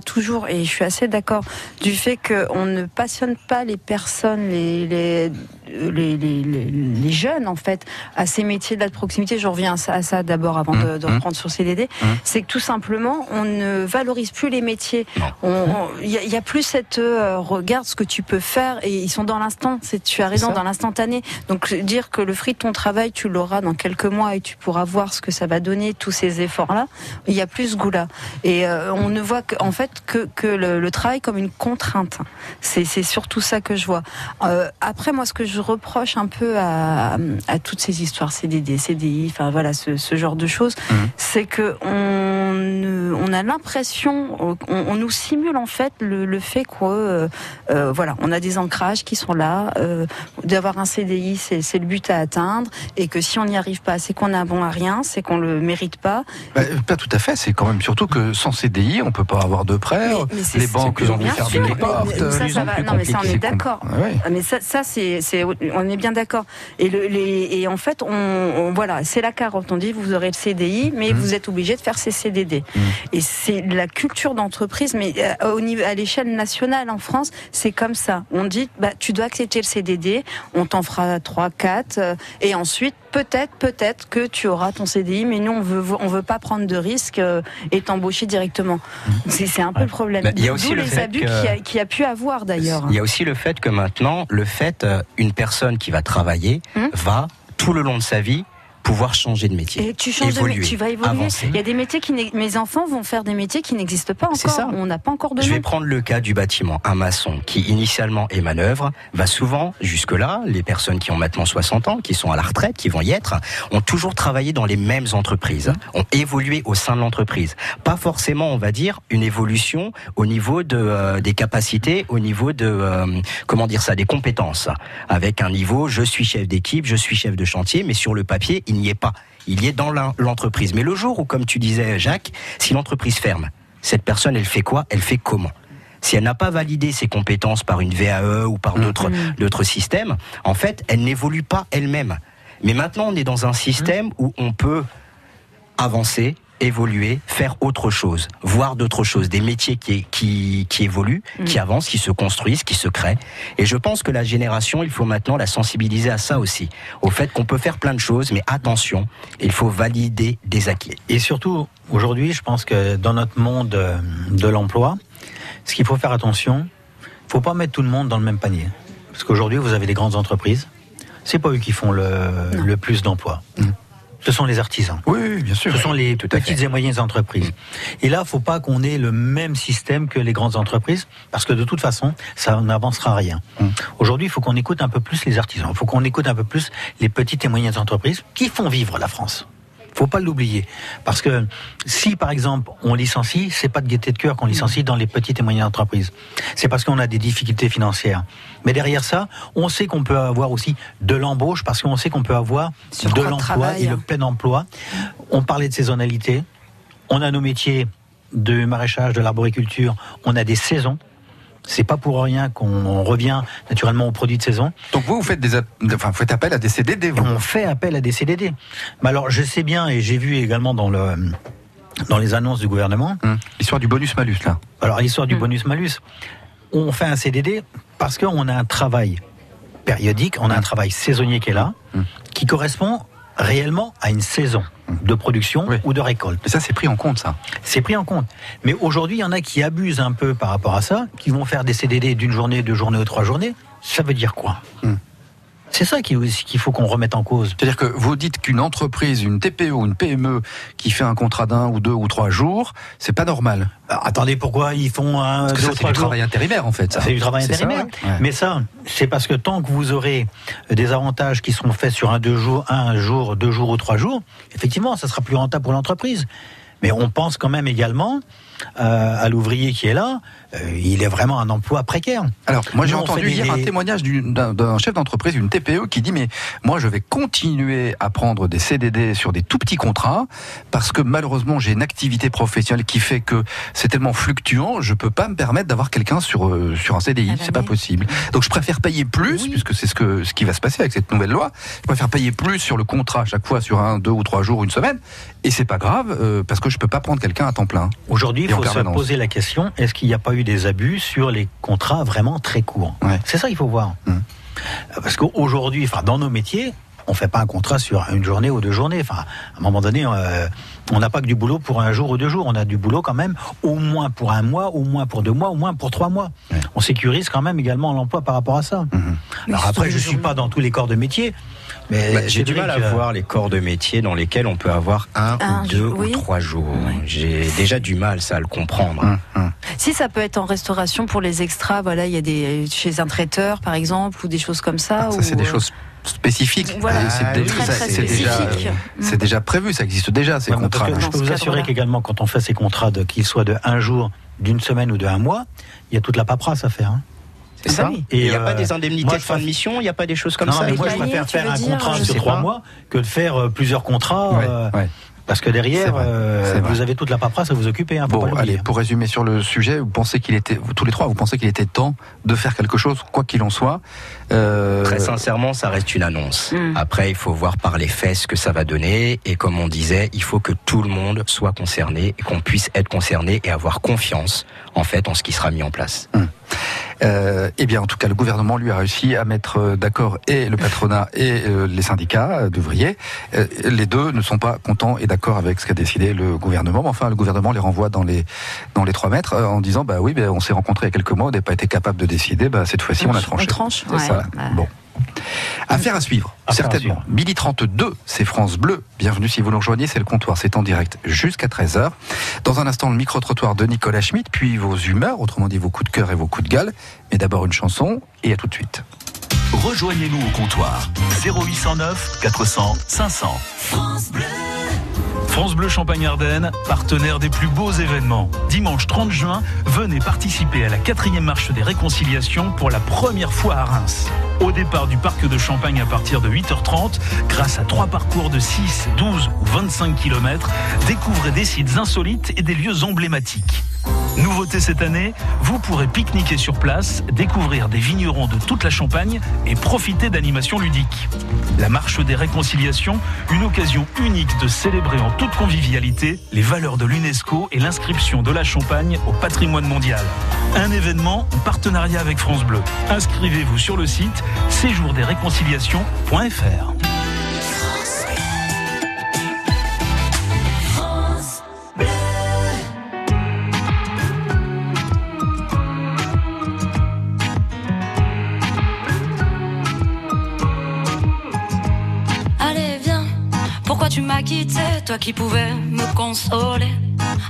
toujours, et je suis assez d'accord du fait qu'on ne passionne pas les personnes, les les, les, les, jeunes en fait, à ces métiers de la proximité. Je reviens à ça, d'abord avant de, de Mmh, mmh. reprendre sur CDD. Mmh. C'est que tout simplement, on ne valorise plus les métiers. On- Il y, a- plus cette euh, regarde ce que tu peux faire et ils sont dans l'instant. C'est tu as raison dans l'instantané. Donc dire que le fruit de ton travail tu l'auras dans quelques mois et tu pourras voir ce que ça va donner tous ces efforts là. Il y a plus ce goût-là et euh, on ne voit en fait que, que le, le travail comme une contrainte. C'est c'est surtout ça que je vois. Euh, après moi ce que je reproche un peu à, à toutes ces histoires CDD, CDI, enfin voilà ce, ce genre de choses, Mhm. c'est que on, a l'impression, on, on nous simule en fait le, le fait que euh, euh, voilà, on a des ancrages qui sont là, euh, d'avoir un CDI, c'est le but à atteindre, et que si on n'y arrive pas, c'est qu'on a bon à rien, c'est qu'on le mérite pas. Bah, Pas tout à fait, c'est quand même surtout que sans CDI, on peut pas avoir de prêt, Mais- mais c'est- les banques fermer sûr, les portes. ça, ça va. Non, mais ça, on est d'accord. Ah. Ah, Mais ça, ça c'est, c'est, on est bien d'accord. Et, le, les, et en fait, on, on- voilà, c'est la carotte. On dit, vous aurez le CDI, mais Mhm. vous êtes obligé de faire ces CDD. Mhm. Et c'est la culture d'entreprise, mais euh, au niveau, à l'échelle nationale en France, c'est comme ça. On dit, bah, tu dois accepter le CDD, on t'en fera 3, 4, euh, et ensuite, peut-être, peut-être que tu auras ton CDI, mais nous, on veut, on veut pas prendre de risques euh, et t'embaucher directement. C'est, c'est un peu le problème. Bah, il y a aussi D'où le les fait abus qu'il y, a, qu'il y a pu avoir d'ailleurs. Il y a aussi le fait que maintenant, le fait, euh, une personne qui va travailler Hum. va tout le long de sa vie pouvoir changer de métier. Et tu changes de évoluer, métier, tu vas évoluer. avancer. Il y a des métiers qui mes enfants vont faire des métiers qui n'existent pas C'est encore. ça. On n'a pas encore de Je vais prendre le cas du bâtiment. Un maçon qui initialement est manœuvre va souvent, jusque-là, les personnes qui ont maintenant 60 ans, qui sont à la retraite, qui vont y être, ont toujours travaillé dans les mêmes entreprises, ont évolué au sein de l'entreprise. Pas forcément, on va dire, une évolution au niveau de, euh, des capacités, au niveau de, euh, comment dire ça, des compétences. Avec un niveau, je suis chef d'équipe, je suis chef de chantier, mais sur le papier, il n'y est pas. Il y est dans l'en- l'entreprise. Mais le jour où, comme tu disais, Jacques, si l'entreprise ferme, cette personne, elle fait quoi? Elle fait comment? Si elle n'a pas validé ses compétences par une VAE ou par d'autres Mm. d'autres systèmes, en fait, elle n'évolue pas elle-même. Mais maintenant, on est dans un système où on peut avancer, évoluer, faire autre chose, voir d'autres choses, des métiers qui, qui, qui évoluent, qui avancent, qui se construisent, qui se créent. Et je pense que la génération, il faut maintenant la sensibiliser à ça aussi, au fait qu'on peut faire plein de choses, mais attention, il faut valider des acquis. Et surtout, aujourd'hui, je pense que dans notre monde euh, de l'emploi, ce qu'il faut faire attention, il faut pas mettre tout le monde dans le même panier. Parce qu'aujourd'hui, vous avez des grandes entreprises, c'est pas eux qui font le, le plus d'emplois. Ce sont les artisans. Oui, bien sûr. Ce sont les petites fait. et moyennes entreprises. Et là, faut pas qu'on ait le même système que les grandes entreprises, parce que de toute façon, ça n'avancera rien. Mm. Aujourd'hui, il faut qu'on écoute un peu plus les artisans. Il faut qu'on écoute un peu plus les petites et moyennes entreprises qui font vivre la France. Faut pas l'oublier, parce que si par exemple on licencie, c'est pas de gaieté de cœur qu'on licencie dans les petites et moyennes entreprises. C'est parce qu'on a des difficultés financières. Mais derrière ça, on sait qu'on peut avoir aussi de l'embauche, parce qu'on sait qu'on peut avoir Sur de l'emploi et le plein emploi. On parlait de saisonnalité. On a nos métiers de maraîchage, de l'arboriculture. On a des saisons. C'est pas pour rien qu'on revient naturellement aux produits de saison. Donc vous, vous faites, des, enfin, vous faites appel à des CDD, vous on fait appel à des CDD. Mais alors, je sais bien, et j'ai vu également dans le dans les annonces du gouvernement. Hum. L'histoire du bonus-malus, là. Alors, l'histoire du Mm. bonus-malus, on fait un CDD parce qu'on a un travail périodique, on a un travail saisonnier qui est là, Mm. qui correspond réellement à une saison de production Oui. ou de récolte. Mais ça, c'est pris en compte, ça. C'est pris en compte. Mais aujourd'hui, il y en a qui abusent un peu par rapport à ça, qui vont faire des CDD d'une journée, deux journées ou trois journées. Ça veut dire quoi? Hmm. C'est ça qu'il faut qu'on remette en cause. C'est-à-dire que vous dites qu'une entreprise, une TPE ou une PME qui fait un contrat d'un ou deux ou trois jours, c'est pas normal. Alors, attendez, pourquoi ils font un Parce que deux ça, ou c'est trois du jours travail intérimaire, en fait. Fait du travail C'est ça, intérimaire. Ouais. Mais ça, c'est parce que tant que vous aurez des avantages qui seront faits sur un, deux jours, un jour, deux jours ou trois jours, effectivement, ça sera plus rentable pour l'entreprise. Mais on pense quand même également euh, à l'ouvrier qui est là. Euh, il est vraiment un emploi précaire. Alors, moi, j'ai entendu des- hier un témoignage du- d'un chef d'entreprise, une TPE, qui dit mais moi, je vais continuer à prendre des CDD sur des tout petits contrats parce que malheureusement, j'ai une activité professionnelle qui fait que c'est tellement fluctuant, je peux pas me permettre d'avoir quelqu'un sur euh, sur un CDI, c'est pas possible. Donc, je préfère payer plus, Oui. puisque c'est ce que ce qui va se passer avec cette nouvelle loi. Je préfère payer plus sur le contrat à chaque fois sur un, deux ou trois jours, une semaine, et c'est pas grave euh, parce que je peux pas prendre quelqu'un à temps plein. Aujourd'hui, il faut se poser la question est-ce qu'il n'y a pas eu des abus sur les contrats vraiment très courts Ouais. C'est ça qu'il faut voir. Hum. Parce qu'aujourd'hui, enfin, dans nos métiers, on fait pas un contrat sur une journée ou deux journées. Enfin, à un moment donné, euh, on n'a pas que du boulot pour un jour ou deux jours. On a du boulot quand même, au moins pour un mois, au moins pour deux mois, au moins pour trois mois. Ouais. On sécurise quand même également l'emploi par rapport à ça. Mhm. Alors après, je suis pas dans tous les corps de métier, mais Bah, J'ai du mal que- à voir les corps de métier dans lesquels on peut avoir un, Un ou deux ou trois jours. J'ai déjà du mal ça à le comprendre. Hum, hum. Si ça peut être en restauration pour les extras, voilà, il y a des chez un traiteur par exemple ou des choses comme ça. Ah, ça, ou, c'est des euh, choses spécifiques. Voilà. Et c'est Ah, déjà, spécifique. c'est déjà prévu, ça existe déjà ces Ouais, contrats. que je peux vous assurer qu'également, quand on fait ces contrats, qu'ils soient de un jour, d'une semaine ou de un mois, il y a toute la paperasse à faire. hein. C'est ça. Et il n'y a euh, pas des indemnités moi, de fin de mission Il n'y a pas des choses comme non, ça mais moi, je préfère faire un contrat sur trois pas. mois que de faire euh, plusieurs contrats. Ouais, euh, ouais. Parce que derrière, vrai, euh, vous avez toute la paperasse à vous occuper. Hein, Bon, allez, pour résumer sur le sujet, vous pensez qu'il était, vous, tous les trois, vous pensez qu'il était temps de faire quelque chose, quoi qu'il en soit. Euh, Très sincèrement, ça reste une annonce. Mm. Après, il faut voir par les faits ce que ça va donner. Et comme on disait, il faut que tout le monde soit concerné et qu'on puisse être concerné et avoir confiance, en fait, en ce qui sera mis en place. Euh, eh bien, en tout cas, le gouvernement lui a réussi à mettre euh, d'accord et le patronat et euh, les syndicats euh, d'ouvriers. Euh, les deux ne sont pas contents et d'accord avec ce qu'a décidé le gouvernement. Mais enfin, le gouvernement les renvoie dans les dans les trois mètres euh, en disant bah oui, ben on s'est rencontrés il y a quelques mois, on n'a pas été capable de décider. Bah cette fois-ci, on a tranché. On tranche, C'est ouais. ça. Bah. Bon. Affaire à suivre, Affaire à certainement. suivre. Midi 32, c'est France Bleu. Bienvenue si vous nous rejoignez, c'est le comptoir, c'est en direct jusqu'à 13h. Dans un instant, le micro-trottoir de Nicolas Schmitt, puis vos humeurs, autrement dit vos coups de cœur et vos coups de gueule. Mais d'abord une chanson, et à tout de suite. Rejoignez-nous au comptoir 0809 400 500. France Bleu Champagne-Ardenne, partenaire des plus beaux événements. Dimanche 30 juin, venez participer à la quatrième marche des réconciliations pour la première fois à Reims. Au départ du parc de Champagne à partir de 8h30. Grâce à trois parcours de 6, 12 ou 25 km, découvrez des sites insolites et des lieux emblématiques. Nouveauté cette année, vous pourrez pique-niquer sur place, découvrir des vignerons de toute la Champagne et profiter d'animations ludiques. La marche des réconciliations, une occasion unique de célébrer en toute convivialité les valeurs de l'UNESCO et l'inscription de la Champagne au patrimoine mondial. Un événement en partenariat avec France Bleu. Inscrivez-vous sur le site séjourdesréconciliations.fr. Allez, viens, pourquoi tu m'as quitté, toi qui pouvais me consoler?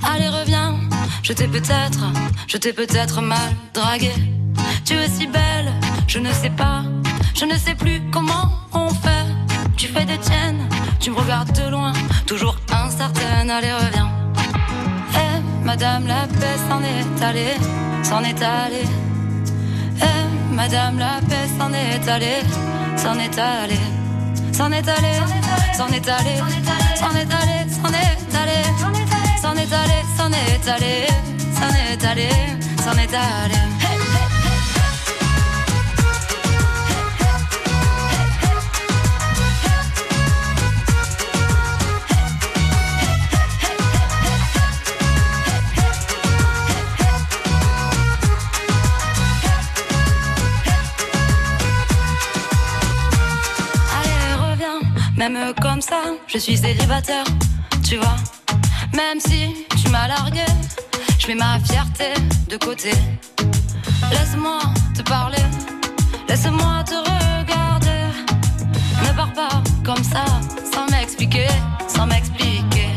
Allez, reviens, je t'ai peut-être, je t'ai peut-être mal dragué. Tu es si belle, je ne sais pas, je ne sais plus comment on fait. Tu fais des tiennes, tu me regardes de loin, toujours incertaine. Allez, reviens. Eh, madame la paix s'en est allée, s'en est allée. Eh, madame la paix s'en est allée, s'en est allée. S'en est allé, s'en est allé, s'en est allé, s'en est allé, s'en est allé, s'en est allé, s'en est allé, s'en est allé. Je suis célibataire, tu vois. Même si tu m'as largué, je mets ma fierté de côté. Laisse-moi te parler, laisse-moi te regarder. Ne pars pas comme ça, sans m'expliquer, sans m'expliquer.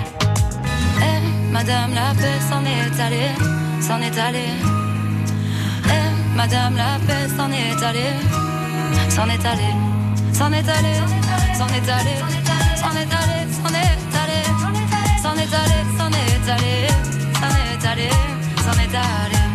Eh, madame la paix s'en est allée, s'en est allée. Eh, madame la paix s'en est allée, s'en est allée. S'en est allé, s'en est allé, s'en est allé, s'en est allé, s'en est allé, s'en est allé, s'en est allé, s'en est allé.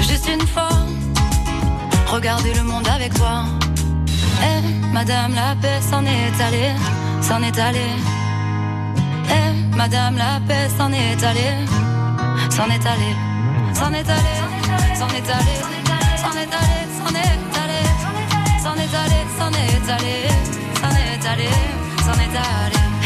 Juste une fois, regarder le monde avec toi. Eh, Madame la paix s'en est allée, s'en est allée. Eh, Madame la paix s'en est allée, s'en est allée, s'en est allée, s'en est allée, s'en est allée, s'en est allée, s'en est allée, s'en est allée, s'en est allée, s'en est allée.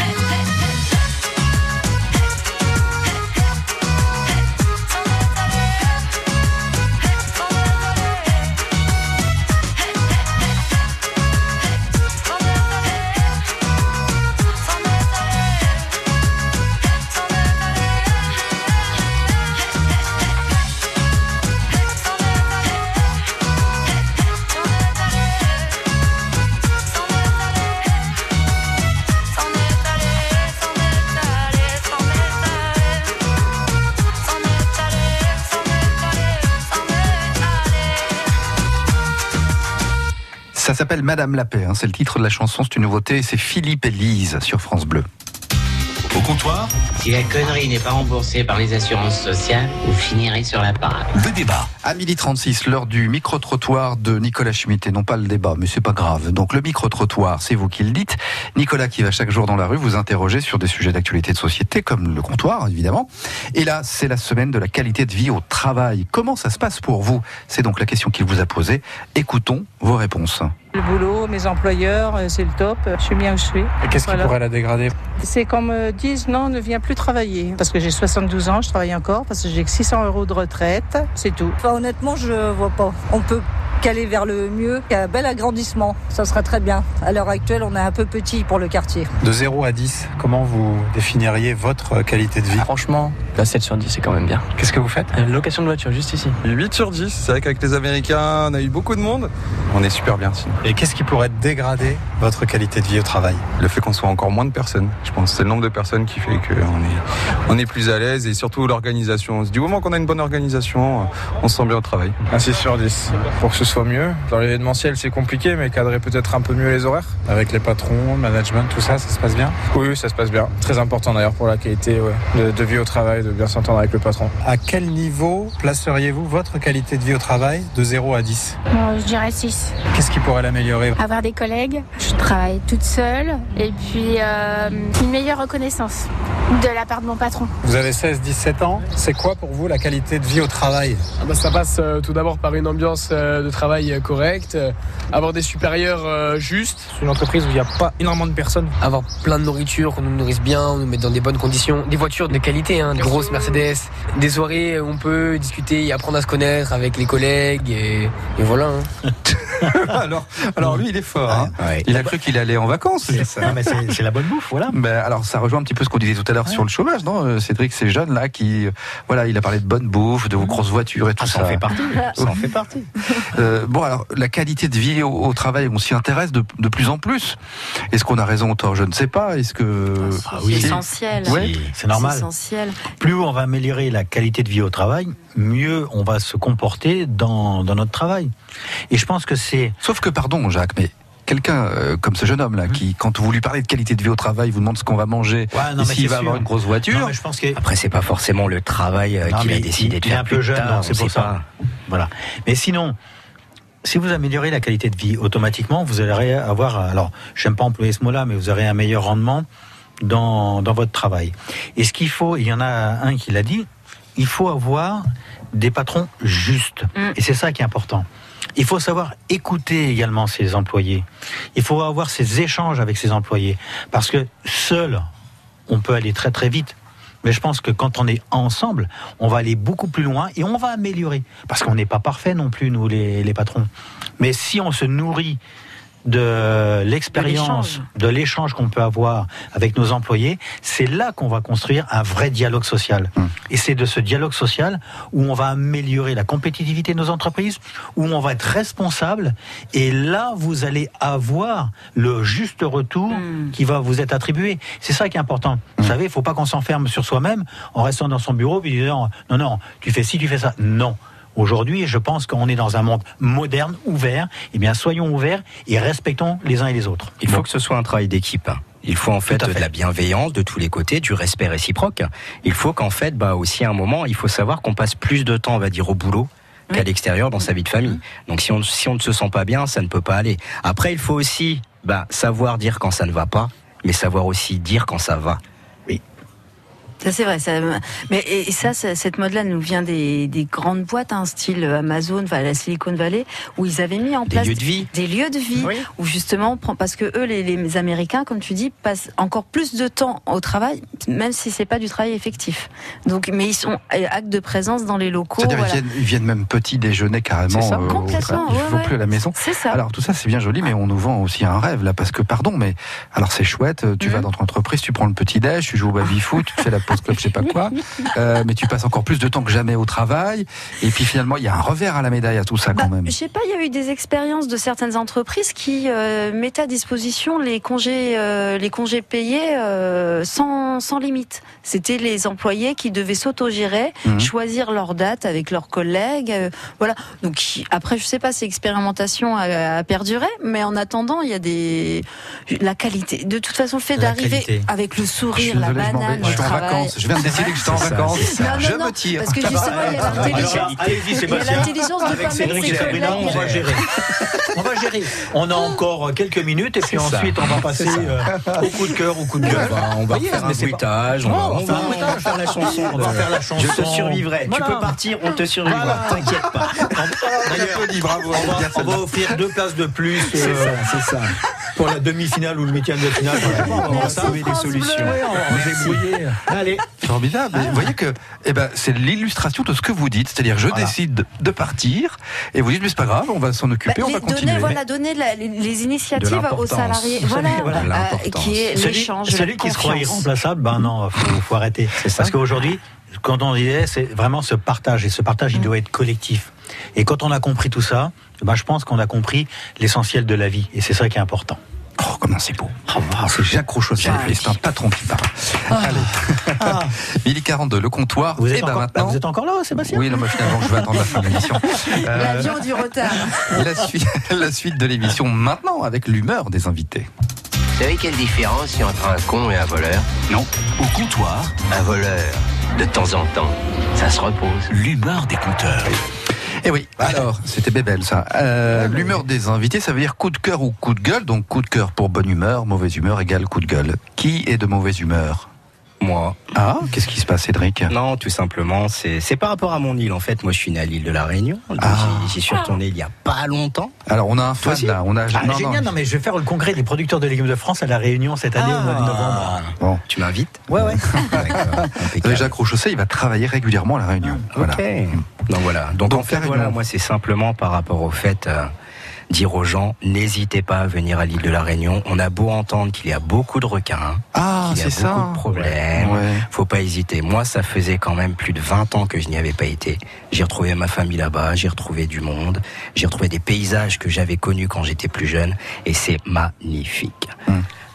S'appelle Madame la paix, hein, c'est le titre de la chanson, c'est une nouveauté, c'est Philippe et Lise sur France Bleu. Au comptoir, Si la connerie n'est pas remboursée par les assurances sociales, vous finirez sur la parade. le débat. À midi 36, l'heure du micro-trottoir de Nicolas Schmitt, et non pas le débat, mais c'est pas grave. Donc le micro-trottoir, c'est vous qui le dites. Nicolas qui va chaque jour dans la rue vous interroger sur des sujets d'actualité de société, comme le comptoir, évidemment. Et là, c'est la semaine de la qualité de vie au travail. Comment ça se passe pour vous? C'est donc la question qu'il vous a posée. Écoutons vos réponses. Le boulot, mes employeurs, euh, c'est le top. Je suis bien où je suis. Et qu'est-ce Voilà. qui pourrait la dégrader C'est qu'on me dise non, ne viens plus travailler. Parce que j'ai 72 ans, je travaille encore, parce que j'ai que 600 euros de retraite, c'est tout. Enfin, honnêtement, je vois pas. On peut qu'aller vers le mieux, qu'un bel agrandissement. Ça serait très bien. À l'heure actuelle, on est un peu petit pour le quartier. De 0 à 10, comment vous définiriez votre qualité de vie Franchement, La 7 sur 10, c'est quand même bien. Qu'est-ce que vous faites? Location de voiture, juste ici. 8 sur 10. C'est vrai qu'avec les Américains, on a eu beaucoup de monde. On est super bien sinon. Et qu'est-ce qui pourrait dégrader votre qualité de vie au travail? Le fait qu'on soit encore moins de personnes, je pense. C'est le nombre de personnes qui fait qu'on est, on est plus à l'aise et surtout l'organisation. Du moment qu'on a une bonne organisation, on se sent bien au travail. Un 6 sur 10. Pour que ce soit mieux. Dans l'événementiel, c'est compliqué, mais cadrer peut-être un peu mieux les horaires. Avec les patrons, le management, tout ça, ça se passe bien? Oui, oui, ça se passe bien. Très important d'ailleurs pour la qualité ouais, de, de vie au travail, de bien s'entendre avec le patron. À quel niveau placeriez-vous votre qualité de vie au travail de 0 à 10 Bon, je dirais 6. Qu'est-ce qui pourrait l'améliorer? Avoir des collègues, je travaille toute seule et puis euh, une meilleure reconnaissance de la part de mon patron. Vous avez 16-17 ans. C'est quoi pour vous la qualité de vie au travail? Ah bah, ça passe euh, tout d'abord par une ambiance euh, de travail euh, correcte, euh, avoir des supérieurs euh, justes. une entreprise où il n'y a pas énormément de personnes. Avoir plein de nourriture, qu'on nous nourrisse bien, on nous mette dans des bonnes conditions. Des voitures de qualité, hein, de grosses Mercedes. Des soirées où on peut discuter et apprendre à se connaître avec les collègues. Et, et voilà. hein. alors, alors lui, il est fort. hein. Il a cru qu'il allait en vacances. Mais c'est la bonne bouffe, voilà. Ben, alors ça rejoint un petit peu ce qu'on disait tout à l'heure sur le chômage, non euh, Cédric, ces jeunes là qui, euh, voilà, il a parlé de bonne bouffe, de vos grosses voitures et tout Ah, ça ça. en fait partie. Ça en fait partie. Euh, bon, alors la qualité de vie au, au travail, on s'y intéresse de, de plus en plus. Est-ce qu'on a raison ou tort? Je ne sais pas. Est-ce que Ah C'est essentiel. Oui, c'est normal. C'est essentiel. Plus on va améliorer la qualité de vie au travail, mieux on va se comporter dans, dans notre travail. Et je pense que c'est. Sauf que, pardon, Jacques, mais quelqu'un euh, comme ce jeune homme là, qui, quand vous lui parlez de qualité de vie au travail, vous demande ce qu'on va manger, Ouais, non, et s'il va sûr. avoir une grosse voiture. Non, mais je pense que Après, c'est pas forcément le travail euh, Non, qu'il a décidé il- de il est faire un peu plus jeune, tard, donc c'est pour ça. pas. Voilà. Mais sinon, si vous améliorez la qualité de vie, automatiquement, vous allez avoir, alors, j'aime pas employer ce mot-là, mais vous aurez un meilleur rendement dans, dans votre travail. Et ce qu'il faut, il y en a un qui l'a dit, il faut avoir des patrons justes. Et c'est ça qui est important. Il faut savoir écouter également ses employés. Il faut avoir ces échanges avec ses employés. Parce que seul, on peut aller très très vite. Mais je pense que quand on est ensemble, on va aller beaucoup plus loin et on va améliorer. Parce qu'on n'est pas parfait non plus, nous, les, les patrons. Mais si on se nourrit de l'expérience, de l'échange qu'on peut avoir avec nos employés, c'est là qu'on va construire un vrai dialogue social. Et c'est de ce dialogue social où on va améliorer la compétitivité de nos entreprises, où on va être responsable. Et là, vous allez avoir le juste retour qui va vous être attribué. C'est ça qui est important. Vous savez, il faut pas qu'on s'enferme sur soi-même en restant dans son bureau et disant non, non, tu fais ci, tu fais ça. Non. Aujourd'hui, je pense qu'on est dans un monde moderne, ouvert. Eh bien, soyons ouverts et respectons les uns et les autres. Il faut que ce soit un travail d'équipe. Il faut en fait, de la bienveillance de tous les côtés, du respect réciproque. Il faut qu'en fait, bah aussi à un moment, il faut savoir qu'on passe plus de temps, on va dire, au boulot qu'à l'extérieur dans sa vie de famille. Donc si on, si on ne se sent pas bien, ça ne peut pas aller. Après, il faut aussi bah, savoir dire quand ça ne va pas, mais savoir aussi dire quand ça va. Ça c'est vrai. Ça, mais et ça, ça- cette mode-là nous vient des, des grandes boîtes, hein, style Amazon, enfin, la Silicon Valley, où ils avaient mis en Des place lieux de vie. des lieux de vie, où justement, parce que eux, les, les Américains, comme tu dis, passent encore plus de temps au travail, même si c'est pas du travail effectif. Donc, mais ils sont euh, actes de présence dans les locaux. C'est-à-dire voilà. ils, viennent, ils viennent même petit déjeuner carrément. Ça. euh, Complètement, travail. Ils ne ouais, vont ouais. plus à la maison. C'est ça. Alors tout ça c'est bien joli, mais on nous vend aussi un rêve là, parce que pardon, mais alors c'est chouette. Tu Mhm. vas dans ton entreprise, tu prends le petit déj, tu joues au baby foot, tu fais la club, je sais pas quoi, euh, mais tu passes encore plus de temps que jamais au travail. Et puis finalement, il y a un revers à la médaille à tout ça quand même. Je sais pas, il y a eu des expériences de certaines entreprises qui euh, mettaient à disposition les congés, euh, les congés payés euh, sans, sans limite. C'était les employés qui devaient s'autogérer, Mhm. choisir leur date avec leurs collègues. euh, voilà. Donc après, je sais pas si l'expérimentation a, a perduré, mais en attendant, il y a des la qualité. De toute façon, le fait d'arriver avec le Je sourire, la désolé, je banane, Je suis au en travail. Vacances. Je viens de décider que j'étais en vacances. je non, me tire. parce que justement, il y a l'intelligence. Alors, allez-y, Il y a Sébastien. l'intelligence de Avec Cédric et Sabrina, on va gérer. On va gérer. On a encore quelques minutes et puis ensuite on va passer euh, au coup de cœur, au coup de gueule. On va- faire un bruitage, on Non, va- faire la chanson. On va faire la chanson. Je te survivrai. Tu peux partir, on te survivra. T'inquiète pas. D'ailleurs, on va, offrir deux places de plus C'est euh, ça, c'est ça. Pour la demi-finale ou le huitième de finale. Pas, on va trouver des solutions. On va se débrouiller. Allez. Formidable. Et Vous voyez que eh ben, c'est l'illustration de ce que vous dites. C'est-à-dire, je Voilà. décide de partir et vous dites, mais c'est pas grave, on va s'en occuper, Bah, on va donner, continuer. voilà, donner la- les, initiatives aux salariés, voilà, voilà, euh, qui est Celui- l'échange, Celui la qui se croit irremplaçable, ben non, faut, faut arrêter. Parce qu'aujourd'hui, quand on disait, c'est vraiment ce partage, et ce partage, il doit être collectif. Et quand on a compris tout ça, ben, je pense qu'on a compris l'essentiel de la vie, et c'est ça qui est important. Oh, comment c'est beau. Ah, c'est Jacques c'est un patron qui parle. Allez. Midi 42, le comptoir. Vous Et êtes, ben encore, maintenant. vous êtes encore là, Sébastien? Oui, non, mais finalement, je vais attendre la fin de l'émission. Euh, L'avion du retard. la, suite, la suite de l'émission maintenant avec l'humeur des invités. Vous savez quelle différence il y a entre un con et un voleur? Non. Au comptoir, Un voleur, de temps en temps, ça se repose. l'humeur des compteurs. Eh oui, alors, c'était bébelle ça. Euh, L'humeur des invités, ça veut dire coup de cœur ou coup de gueule. Donc coup de cœur pour bonne humeur, mauvaise humeur égale coup de gueule. Qui est de mauvaise humeur? Moi. Ah, qu'est-ce qui se passe, Cédric Non, tout simplement, c'est c'est par rapport à mon île. En fait, moi, je suis né à l'île de la Réunion. Ah. J'y suis retourné il y a pas longtemps. Alors, on a un fan là. On a, Ah, non, génial, non. mais je vais faire le congrès des producteurs de légumes de France à La Réunion cette année au mois de novembre. Bon. Tu m'invites Ouais, ouais. Euh, Jacques Rochaussé, il va travailler régulièrement à la Réunion. Voilà. Ok. Donc voilà. Donc, Donc, en fait, voilà, moi, c'est simplement par rapport au fait. euh, Dire aux gens, n'hésitez pas à venir à l'île de la Réunion. On a beau entendre qu'il y a beaucoup de requins, Ah, qu'il y a beaucoup ça. de problèmes. Ouais. Faut pas hésiter. Moi, ça faisait quand même plus de 20 ans que je n'y avais pas été. J'ai retrouvé ma famille là-bas, j'ai retrouvé du monde, j'ai retrouvé des paysages que j'avais connus quand j'étais plus jeune, et c'est magnifique.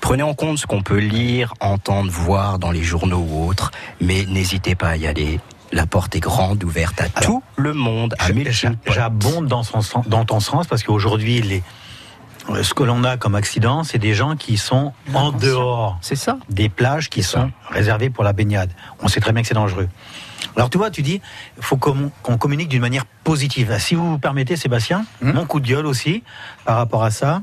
Prenez en compte ce qu'on peut lire, entendre, voir dans les journaux ou autres, mais n'hésitez pas à y aller. La porte est grande, ouverte à tout le monde, J'abonde dans, son sens- dans ton sens parce qu'aujourd'hui, les, euh, ce que l'on a comme accident, c'est des gens qui sont en dehors. C'est ça. Des plages qui sont réservées pour la baignade. On sait très bien que c'est dangereux. Alors tu vois, tu dis, il faut qu'on communique d'une manière positive. Si vous vous permettez, Sébastien, mon coup de gueule aussi par rapport à ça,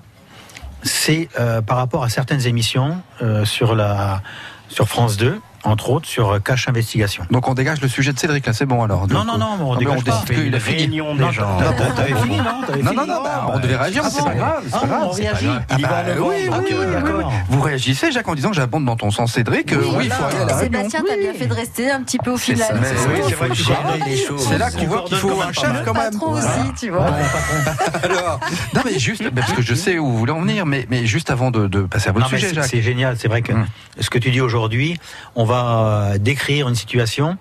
c'est euh, par rapport à certaines émissions euh, sur la sur France 2, entre autres sur Cache Investigation. Donc on dégage le sujet de Cédric là, c'est bon alors. Non, non, non, mais on ah, dégage on pas. décide qu'il a fini. réunion Non, des gens. non, T'avais- t'avais fini, non Non, non, non, bah, on devait réagir, Ah c'est bon pas grave. c'est Ah, pas grave, on réagit. Ah bah, oui, Ok, oui, oui. Vous réagissez, Jacques, en disant que j'abonde dans ton sens, Cédric. euh, Oui, il faut aller à la Réunion. Sébastien, t'as bien fait de rester un petit peu au oui, c'est vrai que tu coordonnes les choses. C'est là qu'on voit qu'il faut un chef quand même. Patron aussi, tu vois. Alors, non mais juste, parce que je sais où vous voulez en venir, mais, mais juste avant de, passer à votre sujet, Jacques. C'est génial, c'est vrai que ce que tu dis aujourd'hui, on va euh, décrire une situation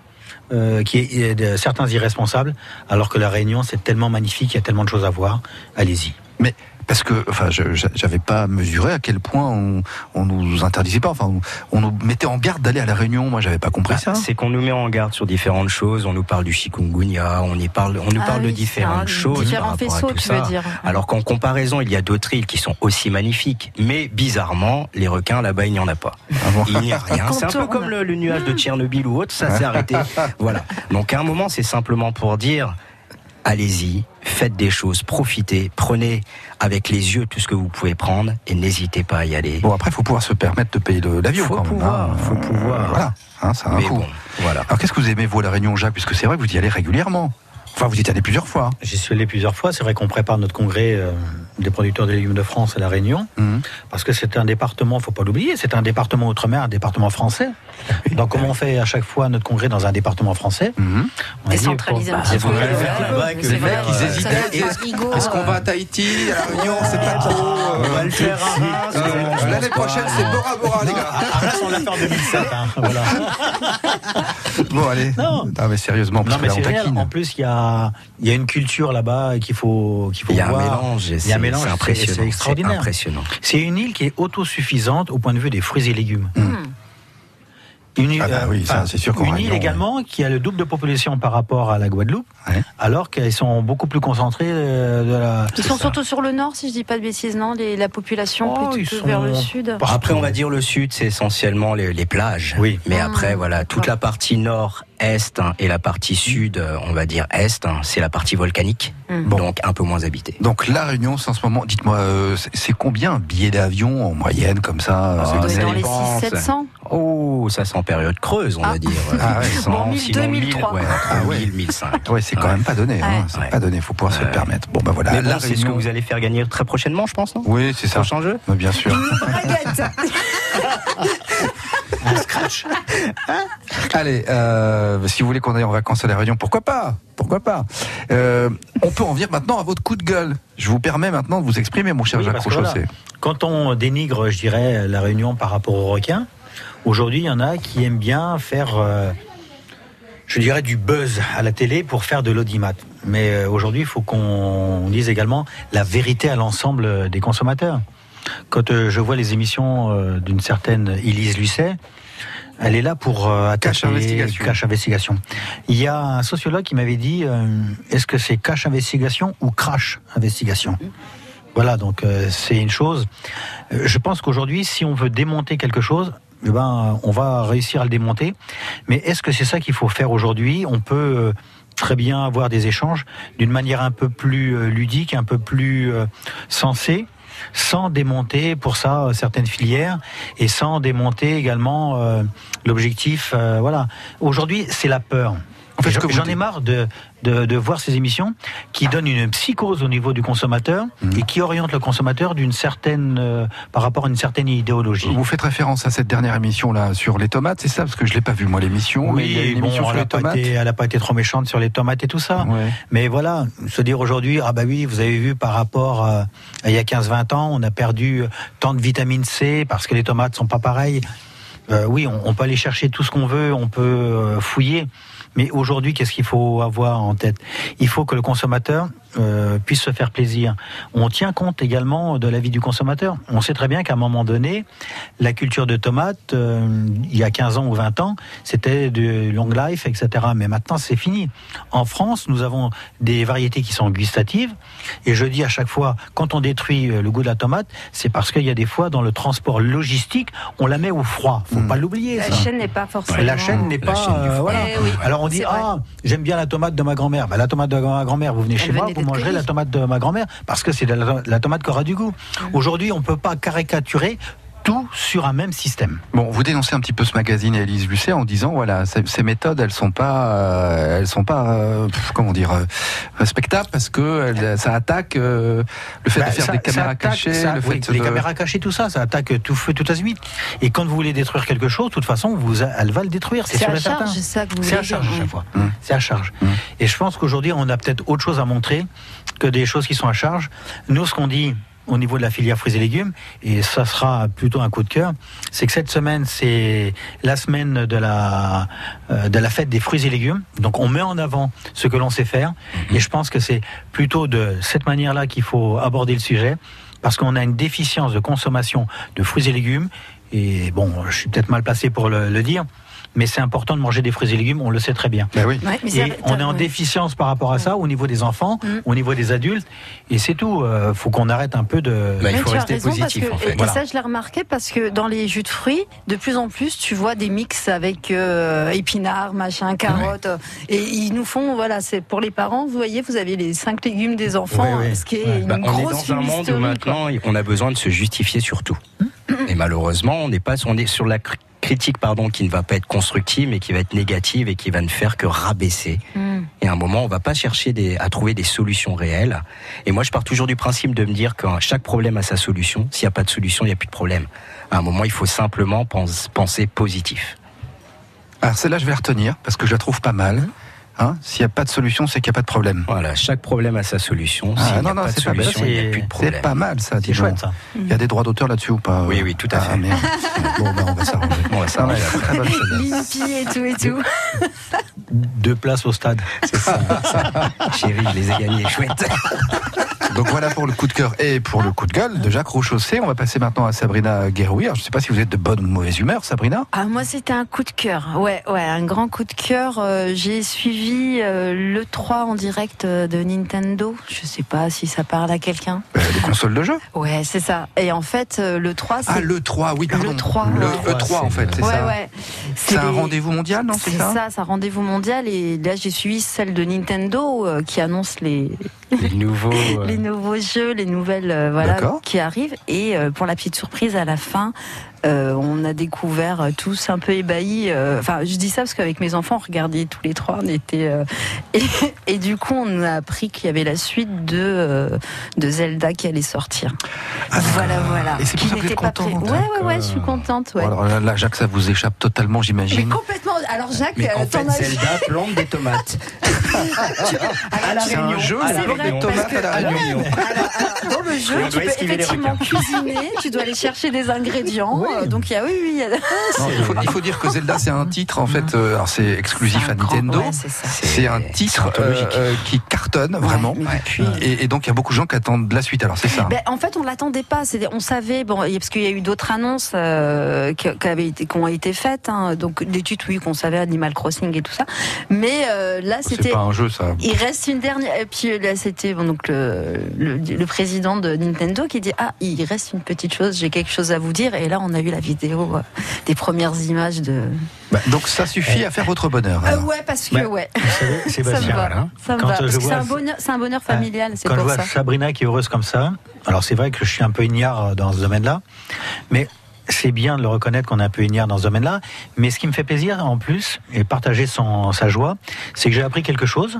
euh, qui est, est de certains irresponsables, alors que la Réunion c'est tellement magnifique, il y a tellement de choses à voir. Allez-y. Mais parce que, enfin, j'avais pas mesuré à quel point on, on nous interdisait pas, enfin, on, on nous mettait en garde d'aller à la Réunion. Moi, j'avais pas compris ça. Bah, C'est qu'on nous met en garde sur différentes choses. On nous parle du chikungunya, on, y parle, on nous Ah parle de différentes choses. différents par rapport à faisceaux, tout tu ça. veux dire. Alors qu'en comparaison, il y a d'autres îles qui sont aussi magnifiques. Mais bizarrement, les requins là-bas, il n'y en a pas. Il n'y a rien. C'est un peu comme le, le nuage de Tchernobyl ou autre, ça s'est arrêté. Voilà. Donc à un moment, c'est simplement pour dire allez-y, faites des choses, profitez, prenez avec les yeux tout ce que vous pouvez prendre et n'hésitez pas à y aller. Bon, après, il faut pouvoir se permettre de payer le- l'avion quand même. pouvoir, hein. faut pouvoir. Voilà, hein, ça a un Mais coût. bon, voilà. Alors, qu'est-ce que vous aimez, vous, à la Réunion, Jacques? Puisque c'est vrai que vous y allez régulièrement. Enfin, vous y êtes allé plusieurs fois. J'y suis allé plusieurs fois. C'est vrai qu'on prépare notre congrès euh, des producteurs de légumes de France à La Réunion, Mhm. parce que c'est un département, faut pas l'oublier, c'est un département outre-mer, un département français. Donc, comme on fait à chaque fois notre congrès dans un département français, Mhm. on faut- un bah, Ouais, là-bas, ouais, que c'est les vrai. mecs, Ils euh, hésitaient. Est-ce qu'on va à Tahiti, à la Réunion C'est pas trop. On va le faire Euh, L'année prochaine, c'est Bora Bora, les gars. On l'a fait en 2007. hein, voilà. Bon, allez. Non. mais sérieusement, parce Non, que là, on c'est taquine. En plus, il y a, il y a une culture là-bas qu'il faut, qu'il faut Il y a un voir. mélange, c'est- mélange, c'est impressionnant, c'est c'est extraordinaire. impressionnant. C'est une île qui est autosuffisante au point de vue des fruits et légumes. Une île, Ah bah euh, oui, ça, enfin, c'est sûr qu'en Une île également qui a le double de population par rapport à la Guadeloupe, Ouais. alors qu'elles sont beaucoup plus concentrées euh, de la. Ils sont surtout sur le nord, si je dis pas de bêtises, non les- La population Oh, plutôt sont- vers le sud. Après, on va dire le sud, c'est essentiellement les, les plages. Oui. Mais Ah, après, voilà, toute la partie nord-est hein, et la partie sud, euh, on va dire est, hein, c'est la partie volcanique, Mm. donc un peu moins habitée. Donc, la Réunion, c'est en ce moment, dites-moi, euh, c'est- combien un billet d'avion en moyenne, comme ça Ah, dans les dépend, 600-700 Oh, ça c'est en période creuse, on Ah. va dire. Ah ouais. 100, Bon, 1000, sinon 2003. 1000, ouais, entre Ah ouais. 1000, 1005. Ouais, c'est quand même pas donné. Hein, Ouais. c'est Ouais. pas donné. Faut pouvoir se le permettre. Bon, bah voilà. Mais bon, la c'est ce que Réunion. vous allez faire gagner très prochainement, je pense, non? Oui, c'est ça. Prochain jeu? Mais Bien sûr. Un scratch. Allez, euh, si vous voulez qu'on aille en vacances à la Réunion, pourquoi pas Pourquoi pas Euh, On peut en venir maintenant à votre coup de gueule. Je vous permets maintenant de vous exprimer, mon cher Oui, Jacques Rochaussé. voilà, Quand on dénigre, je dirais, la Réunion par rapport aux requins, aujourd'hui, il y en a qui aiment bien faire. euh, je dirais, du buzz à la télé pour faire de l'audimat. Mais aujourd'hui, il faut qu'on dise également la vérité à l'ensemble des consommateurs. Quand euh, je vois les émissions euh, d'une certaine Élise Lucet, elle est là pour euh, attaquer Cache investigation. cache investigation. Il y a un sociologue qui m'avait dit euh, est-ce que c'est cache investigation ou crash investigation? Voilà, donc euh, c'est une chose. Euh, Je pense qu'aujourd'hui, si on veut démonter quelque chose, eh ben, on va réussir à le démonter. Mais est-ce que c'est ça qu'il faut faire aujourd'hui? On peut euh, très bien avoir des échanges d'une manière un peu plus euh, ludique, un peu plus euh, sensée sans démonter pour ça euh, certaines filières et sans démonter également euh, l'objectif. euh, voilà. Aujourd'hui, c'est la peur. Fait, J'en- ai marre de, de, de voir ces émissions qui donnent une psychose au niveau du consommateur Mhm. et qui orientent le consommateur d'une certaine euh, par rapport à une certaine idéologie. Vous faites référence à cette dernière émission là sur les tomates, c'est ça? Parce que je l'ai pas vu moi l'émission. mais il y a Oui, une bon, émission sur les n'a tomates. été- elle a pas été trop méchante sur les tomates et tout ça. Ouais. Mais voilà, se dire aujourd'hui, ah bah oui, vous avez vu par rapport euh, à il y a 15-20 ans, on a perdu euh, tant de vitamine C parce que les tomates sont pas pareilles. Euh, oui, on, on peut aller chercher tout ce qu'on veut, on peut fouiller. Mais aujourd'hui, qu'est-ce qu'il faut avoir en tête? Il faut que le consommateur euh, puisse se faire plaisir. On tient compte également de l'avis du consommateur. On sait très bien qu'à un moment donné, la culture de tomates, euh, il y a 15 ans ou 20 ans, c'était de long life, etc. Mais maintenant, c'est fini. En France, nous avons des variétés qui sont gustatives. Et je dis à chaque fois, quand on détruit euh, le goût de la tomate, c'est parce qu'il y a des fois, dans le transport logistique, on la met au froid. Faut pas l'oublier. La ça. chaîne n'est pas forcément. La chaîne n'est pas. chaîne du euh, voilà. Eh oui, Alors on dit ah j'aime bien la tomate de ma grand-mère. Bah, la tomate de ma grand-mère, vous venez Elle chez moi, vous cueillie. la tomate de ma grand-mère parce que c'est de la, la tomate qui aura du goût. Mm. Aujourd'hui, on peut pas caricaturer tout sur un même système. Bon, vous dénoncez un petit peu ce magazine et Elise Lucet en disant voilà ces, ces méthodes elles sont pas euh, elles sont pas euh, comment dire euh, respectables parce que elles- ça attaque euh, le fait Bah, de faire ça- des caméras attaque, cachées, ça- le oui, fait les de- caméras cachées, tout ça, ça attaque tout feu, tout azimut. Et quand vous voulez détruire quelque chose, de toute façon, vous, elle va le détruire. C'est à et certain. charge, c'est ça que vous C'est à charge à chaque fois. Mmh. C'est à charge. Et je pense qu'aujourd'hui, on a peut-être autre chose à montrer que des choses qui sont à charge. Nous, ce qu'on dit au niveau de la filière fruits et légumes, et ça sera plutôt un coup de cœur, c'est que cette semaine, c'est la semaine de la, euh, de la fête des fruits et légumes. Donc on met en avant ce que l'on sait faire, et je pense que c'est plutôt de cette manière-là qu'il faut aborder le sujet, parce qu'on a une déficience de consommation de fruits et légumes, et bon, je suis peut-être mal placé pour le, le dire, mais c'est important de manger des fruits et légumes, on le sait très bien. Ben oui. Ouais, mais Et on est en ouais. déficience par rapport à ça au niveau des enfants, Mm. au niveau des adultes, et c'est tout. Euh, faut qu'on arrête un peu de. Bah, il Mais faut tu as rester raison positif, parce que, en fait. Et, Voilà. ça, je l'ai remarqué parce que dans les jus de fruits, de plus en plus, tu vois des mix avec euh, épinards, machin, carottes. Et ils nous font, voilà, c'est pour les parents, vous voyez, vous avez les cinq légumes des enfants, Oui, oui. ce qui est Ouais. une Bah, on est grosse dans un monde où quoi. maintenant on a besoin de se justifier sur tout. Et malheureusement, on n'est pas on est sur la critique pardon qui ne va pas être constructive mais qui va être négative et qui va ne faire que rabaisser. Mm. Et à un moment, on va pas chercher des, à trouver des solutions réelles. Et moi, je pars toujours du principe de me dire que chaque problème a sa solution. S'il n'y a pas de solution, il n'y a plus de problème. À un moment, il faut simplement pense- penser positif. Alors celle-là je vais la retenir parce que je la trouve pas mal. Hein S'il n'y a pas de solution, c'est qu'il n'y a pas de problème. Voilà, chaque problème a sa solution. Ah, non, non, pas c'est pas problème. pas mal ça. dis C'est chouette donc. ça. Il y a des droits d'auteur là-dessus ou pas Oui, oui, tout à Ah, fait. merde. bon, ben, on va s'arranger. On va Ah, s'arranger. ouais, très bonne celle-là. L'INPI et tout et tout. Deux places au stade. C'est ça, ça. Chérie, je les ai gagnés. Chouette. Donc voilà pour le coup de cœur et pour le coup de gueule de Jacques Rochaussé. On va passer maintenant à Sabrina Guéroui. Alors, je ne sais pas si vous êtes de bonne ou de mauvaise humeur, Sabrina. Ah, moi, c'était un coup de cœur. Ouais, ouais, un grand coup de cœur. Euh, J'ai suivi euh, le 3 en direct euh, de Nintendo. Je sais pas si ça parle à quelqu'un. Euh, les consoles de jeu. Ouais, c'est ça. Et en fait, euh, le 3, c'est. Ah, le 3, oui, pardon. Le 3, Le ouais. E3, en fait, c'est ouais, ça. ouais. C'est un les- rendez-vous mondial, non C'est C'est ça, ça, c'est un rendez-vous mondial. Et là, j'ai suivi celle de Nintendo euh, qui annonce les, Les nouveaux. euh, les nouveaux jeux, les nouvelles euh, voilà, qui arrivent. Et euh, pour la petite surprise, à la fin, on a découvert tous un peu ébahis. Enfin, je dis ça parce qu'avec mes enfants, on regardait tous les trois, on était. et, et du coup, on a appris qu'il y avait la suite de, de Zelda qui allait sortir. voilà, voilà. Et c'est Qui n'était pas prêt. contente. Ouais, ouais, ouais, je suis contente. Ouais. Alors là, là, Jacques, ça vous échappe totalement, Mais j'imagine. complètement. Alors, Jacques, Mais en fait, Zelda plante des tomates. à la C'est un Réunion. jeu, à c'est la vrai, à la. Dans le jeu, tu peux effectivement cuisiner, tu dois aller chercher des ingrédients, Oui. euh, Donc il y a, oui, oui. il y a- Non, il, faut, il faut dire que Zelda, c'est un titre, en fait, euh, alors c'est exclusif à Nintendo. ouais, c'est c'est un titre euh, euh, qui cartonne vraiment. Et, et donc, il y a beaucoup de gens qui attendent la suite. Alors, c'est ça. Ben, en fait, on l'attendait pas. C'est- On savait, bon, parce qu'il y a eu d'autres annonces euh, qui, qui avaient été, qui ont été faites. hein. donc des titres, oui, qu'on savait, Animal Crossing et tout ça. Mais euh, là, c'est c'était. pas un jeu, ça. Il reste une dernière. Et puis là, c'était donc le, le, le président de Nintendo qui dit ah, il reste une petite chose, j'ai quelque chose à vous dire. Et là, on a eu la vidéo euh, des premières images de. Bah, donc, ça suffit à faire votre bonheur. Alors. ouais, parce que Ouais. savez, ça me Sébastien, va. voilà. Ça me Quand, va. euh, Parce je que c'est un bonheur, c'est un bonheur familial. C'est Quand je pour vois ça. Sabrina qui est heureuse comme ça, alors c'est vrai que je suis un peu ignare dans ce domaine-là, mais c'est bien de le reconnaître qu'on est un peu ignare dans ce domaine-là. Mais ce qui me fait plaisir en plus, et partager son, sa joie, c'est que j'ai appris quelque chose.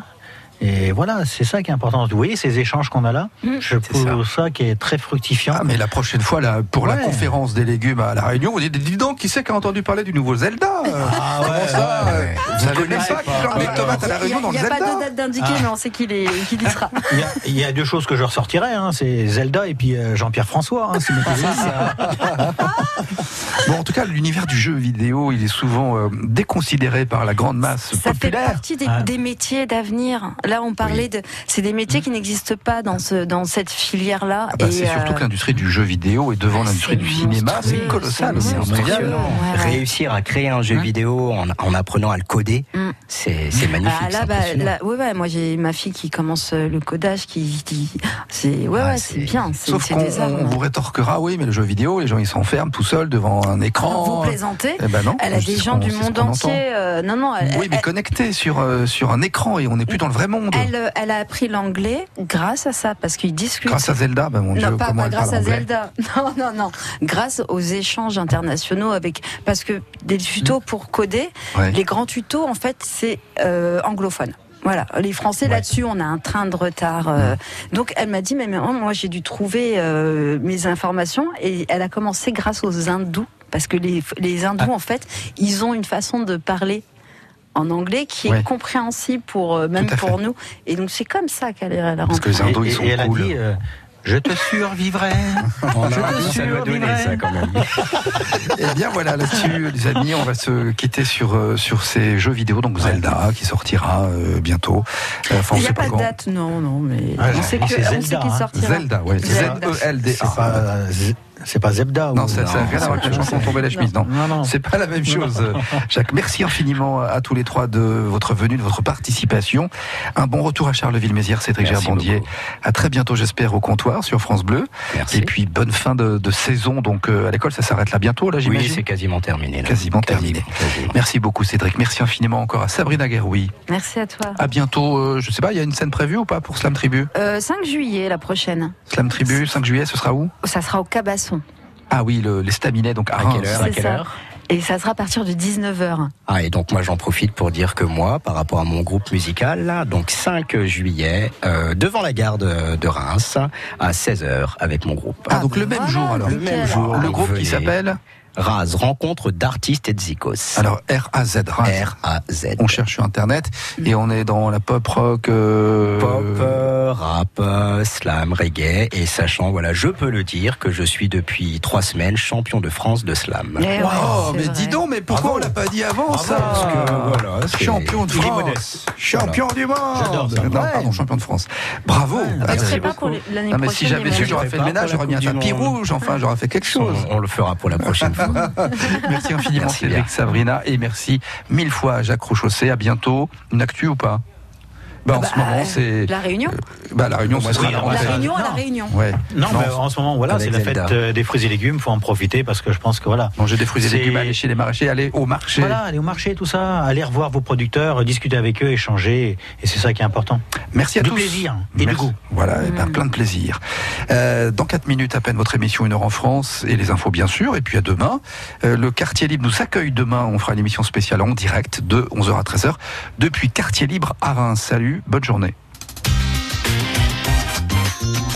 Et voilà, c'est ça qui est important. Vous voyez ces échanges qu'on a là Je trouve ça. qui est très fructifiant. Ah, mais la prochaine fois, là, pour la Ouais. conférence des légumes à La Réunion, vous dites, dis donc, qui c'est qui a entendu parler du nouveau Zelda Ah Comment ça euh, Vous avez vu ça, qui des tomates à La Il Réunion dans n'y le a, pas Zelda de date d'indiquer, Ah. mais on sait qu'il y sera. Il y, a, il y a deux choses que je ressortirais, hein, c'est Zelda et puis euh, Jean-Pierre François. Hein, si posez. Bon, en tout cas, l'univers du jeu vidéo, il est souvent euh, déconsidéré par la grande masse Ça fait populaire. partie des, des métiers d'avenir. Là, on parlait de, c'est des métiers qui n'existent pas dans ce, dans cette filière-là. Ah bah, Et, c'est surtout euh, que l'industrie du jeu vidéo est devant l'industrie du cinéma, c'est colossal. C'est impressionnant. Ouais, ouais. Réussir à créer un jeu vidéo en, en apprenant à le coder, c'est c'est magnifique. Ah, là, bah, là, ouais, ouais, moi j'ai ma fille qui commence euh, le codage, qui, qui c'est, ouais, ouais, c'est bien, Sauf qu'on on vous rétorquera, oui, mais le jeu vidéo, les gens ils s'enferment tout seuls devant un écran. Vous plaisantez Eh ben non, Elle a des gens du monde entier. euh, non, non, elle, Oui, mais connectés sur, euh, sur un écran et on n'est plus dans le vrai monde. Elle, euh, elle a appris l'anglais grâce à ça, parce qu'ils discutent. Grâce à Zelda, ben mon Dieu, non, pas, comment pas elle grâce parle à. Zelda. Non, non, non. Grâce aux échanges internationaux avec, parce que des tutos pour coder, Ouais. les grands tutos, en fait, c'est euh, anglophone. Voilà, les Français là-dessus, on a un train de retard. euh. Donc elle m'a dit, mais moi j'ai dû trouver euh, mes informations et elle a commencé grâce aux hindous, parce que les, les hindous, en fait, ils ont une façon de parler en anglais qui Ouais. est compréhensible pour euh, même pour fait. nous. Et donc c'est comme ça qu'elle est elle a Parce que les hindous, ils Et- sont et elle a cool. dit, euh, je te survivrai. On a je un te goût, ça doit donner, survivrai. ça, quand même. Eh bien voilà, là-dessus, les amis, on va se quitter sur, euh, sur ces jeux vidéo, donc Zelda, qui sortira euh, bientôt. Euh, enfin, on Il n'y a pas de date, non, non, mais Ouais, on sait que- on Zelda, sait qu'il hein. sortira. Zelda, ouais. Zelda. Z-E-L-D-A. C'est pas, euh, Z- c'est pas Zebda. Non, ou- ça ça n'a rien à voir avec la chanson Tomber la chemise, non. Non, non. C'est pas la même chose. Jacques, merci infiniment à tous les trois de votre venue, de votre participation. Un bon retour à Charleville-Mézières, Cédric Merci beaucoup. À très bientôt, j'espère, au comptoir sur France Bleu. Merci. Et puis, bonne fin de, de saison. Donc, euh, à l'école, ça s'arrête là bientôt, là, Oui, j'imagine c'est quasiment terminé. là. Quasiment terminé. quasiment. Merci beaucoup, Cédric. Merci infiniment encore à Sabrina Gueroui. Merci à toi. À bientôt. euh, je sais pas, il y a une scène prévue ou pas pour Slam Tribu Euh, 5 juillet, la prochaine. Slam Tribu, 5 juillet, ce sera où Ça sera au Ah oui, le- les staminets, donc à, quelle heure À quelle ça. heure Et ça sera à partir de 19h. Ah, et donc moi j'en profite pour dire que moi, par rapport à mon groupe musical, là, donc 5 juillet, euh, devant la gare de, de Reims, à 16h avec mon groupe. Ah, donc le même jour alors. Le même jour. Le groupe qui s'appelle Raz, rencontre d'artistes et de zikos. Alors R-A-Z, Raz. R-A-Z. On cherche sur internet et on est dans la pop rock. euh, Pop, euh, rap, euh, slam, reggae, et sachant, voilà, je peux le dire que je suis depuis trois semaines champion de France de slam. Eh ouais, Oh, c'est mais vrai. dis donc, mais pourquoi on l'a pas dit avant ça parce que, voilà, c'est- Champion de France, modeste. champion du monde. J'adore ça. Non, Ouais. pardon, champion de France. Bravo. Je Ah, ne merci sais pas pour l'année Non, mais prochaine. si j'avais su, j'aurais fait le ménage, j'aurais mis un tapis rouge, enfin, j'aurais fait quelque chose. On le fera pour la prochaine fois. Merci infiniment, Merci Cédric. Sabrina, et merci mille fois à Jacques Rochaussé. À bientôt. Une actu ou pas? Bah, En Bah, ce moment, c'est. La Réunion Bah, la réunion, ce sera oui, la Réunion à la Non. Réunion. Ouais. Non, mais en ce moment, voilà, c'est la fête euh, des fruits et légumes. Faut en profiter parce que je pense que voilà. Manger des fruits et légumes, aller chez les maraîchers, aller au marché. Voilà, aller au marché, tout ça, aller revoir vos producteurs, discuter avec eux, échanger, et c'est ça qui est important. Merci à Du tous. plaisir et du Merci. goût. Voilà, eh ben, plein de plaisir. Euh, dans 4 minutes à peine, votre émission Une heure en France et les infos bien sûr. Et puis à demain, Euh, le Quartier Libre nous accueille demain. On fera une émission spéciale en direct de 11h à 13h depuis Quartier Libre à Reims. Salut, bonne journée.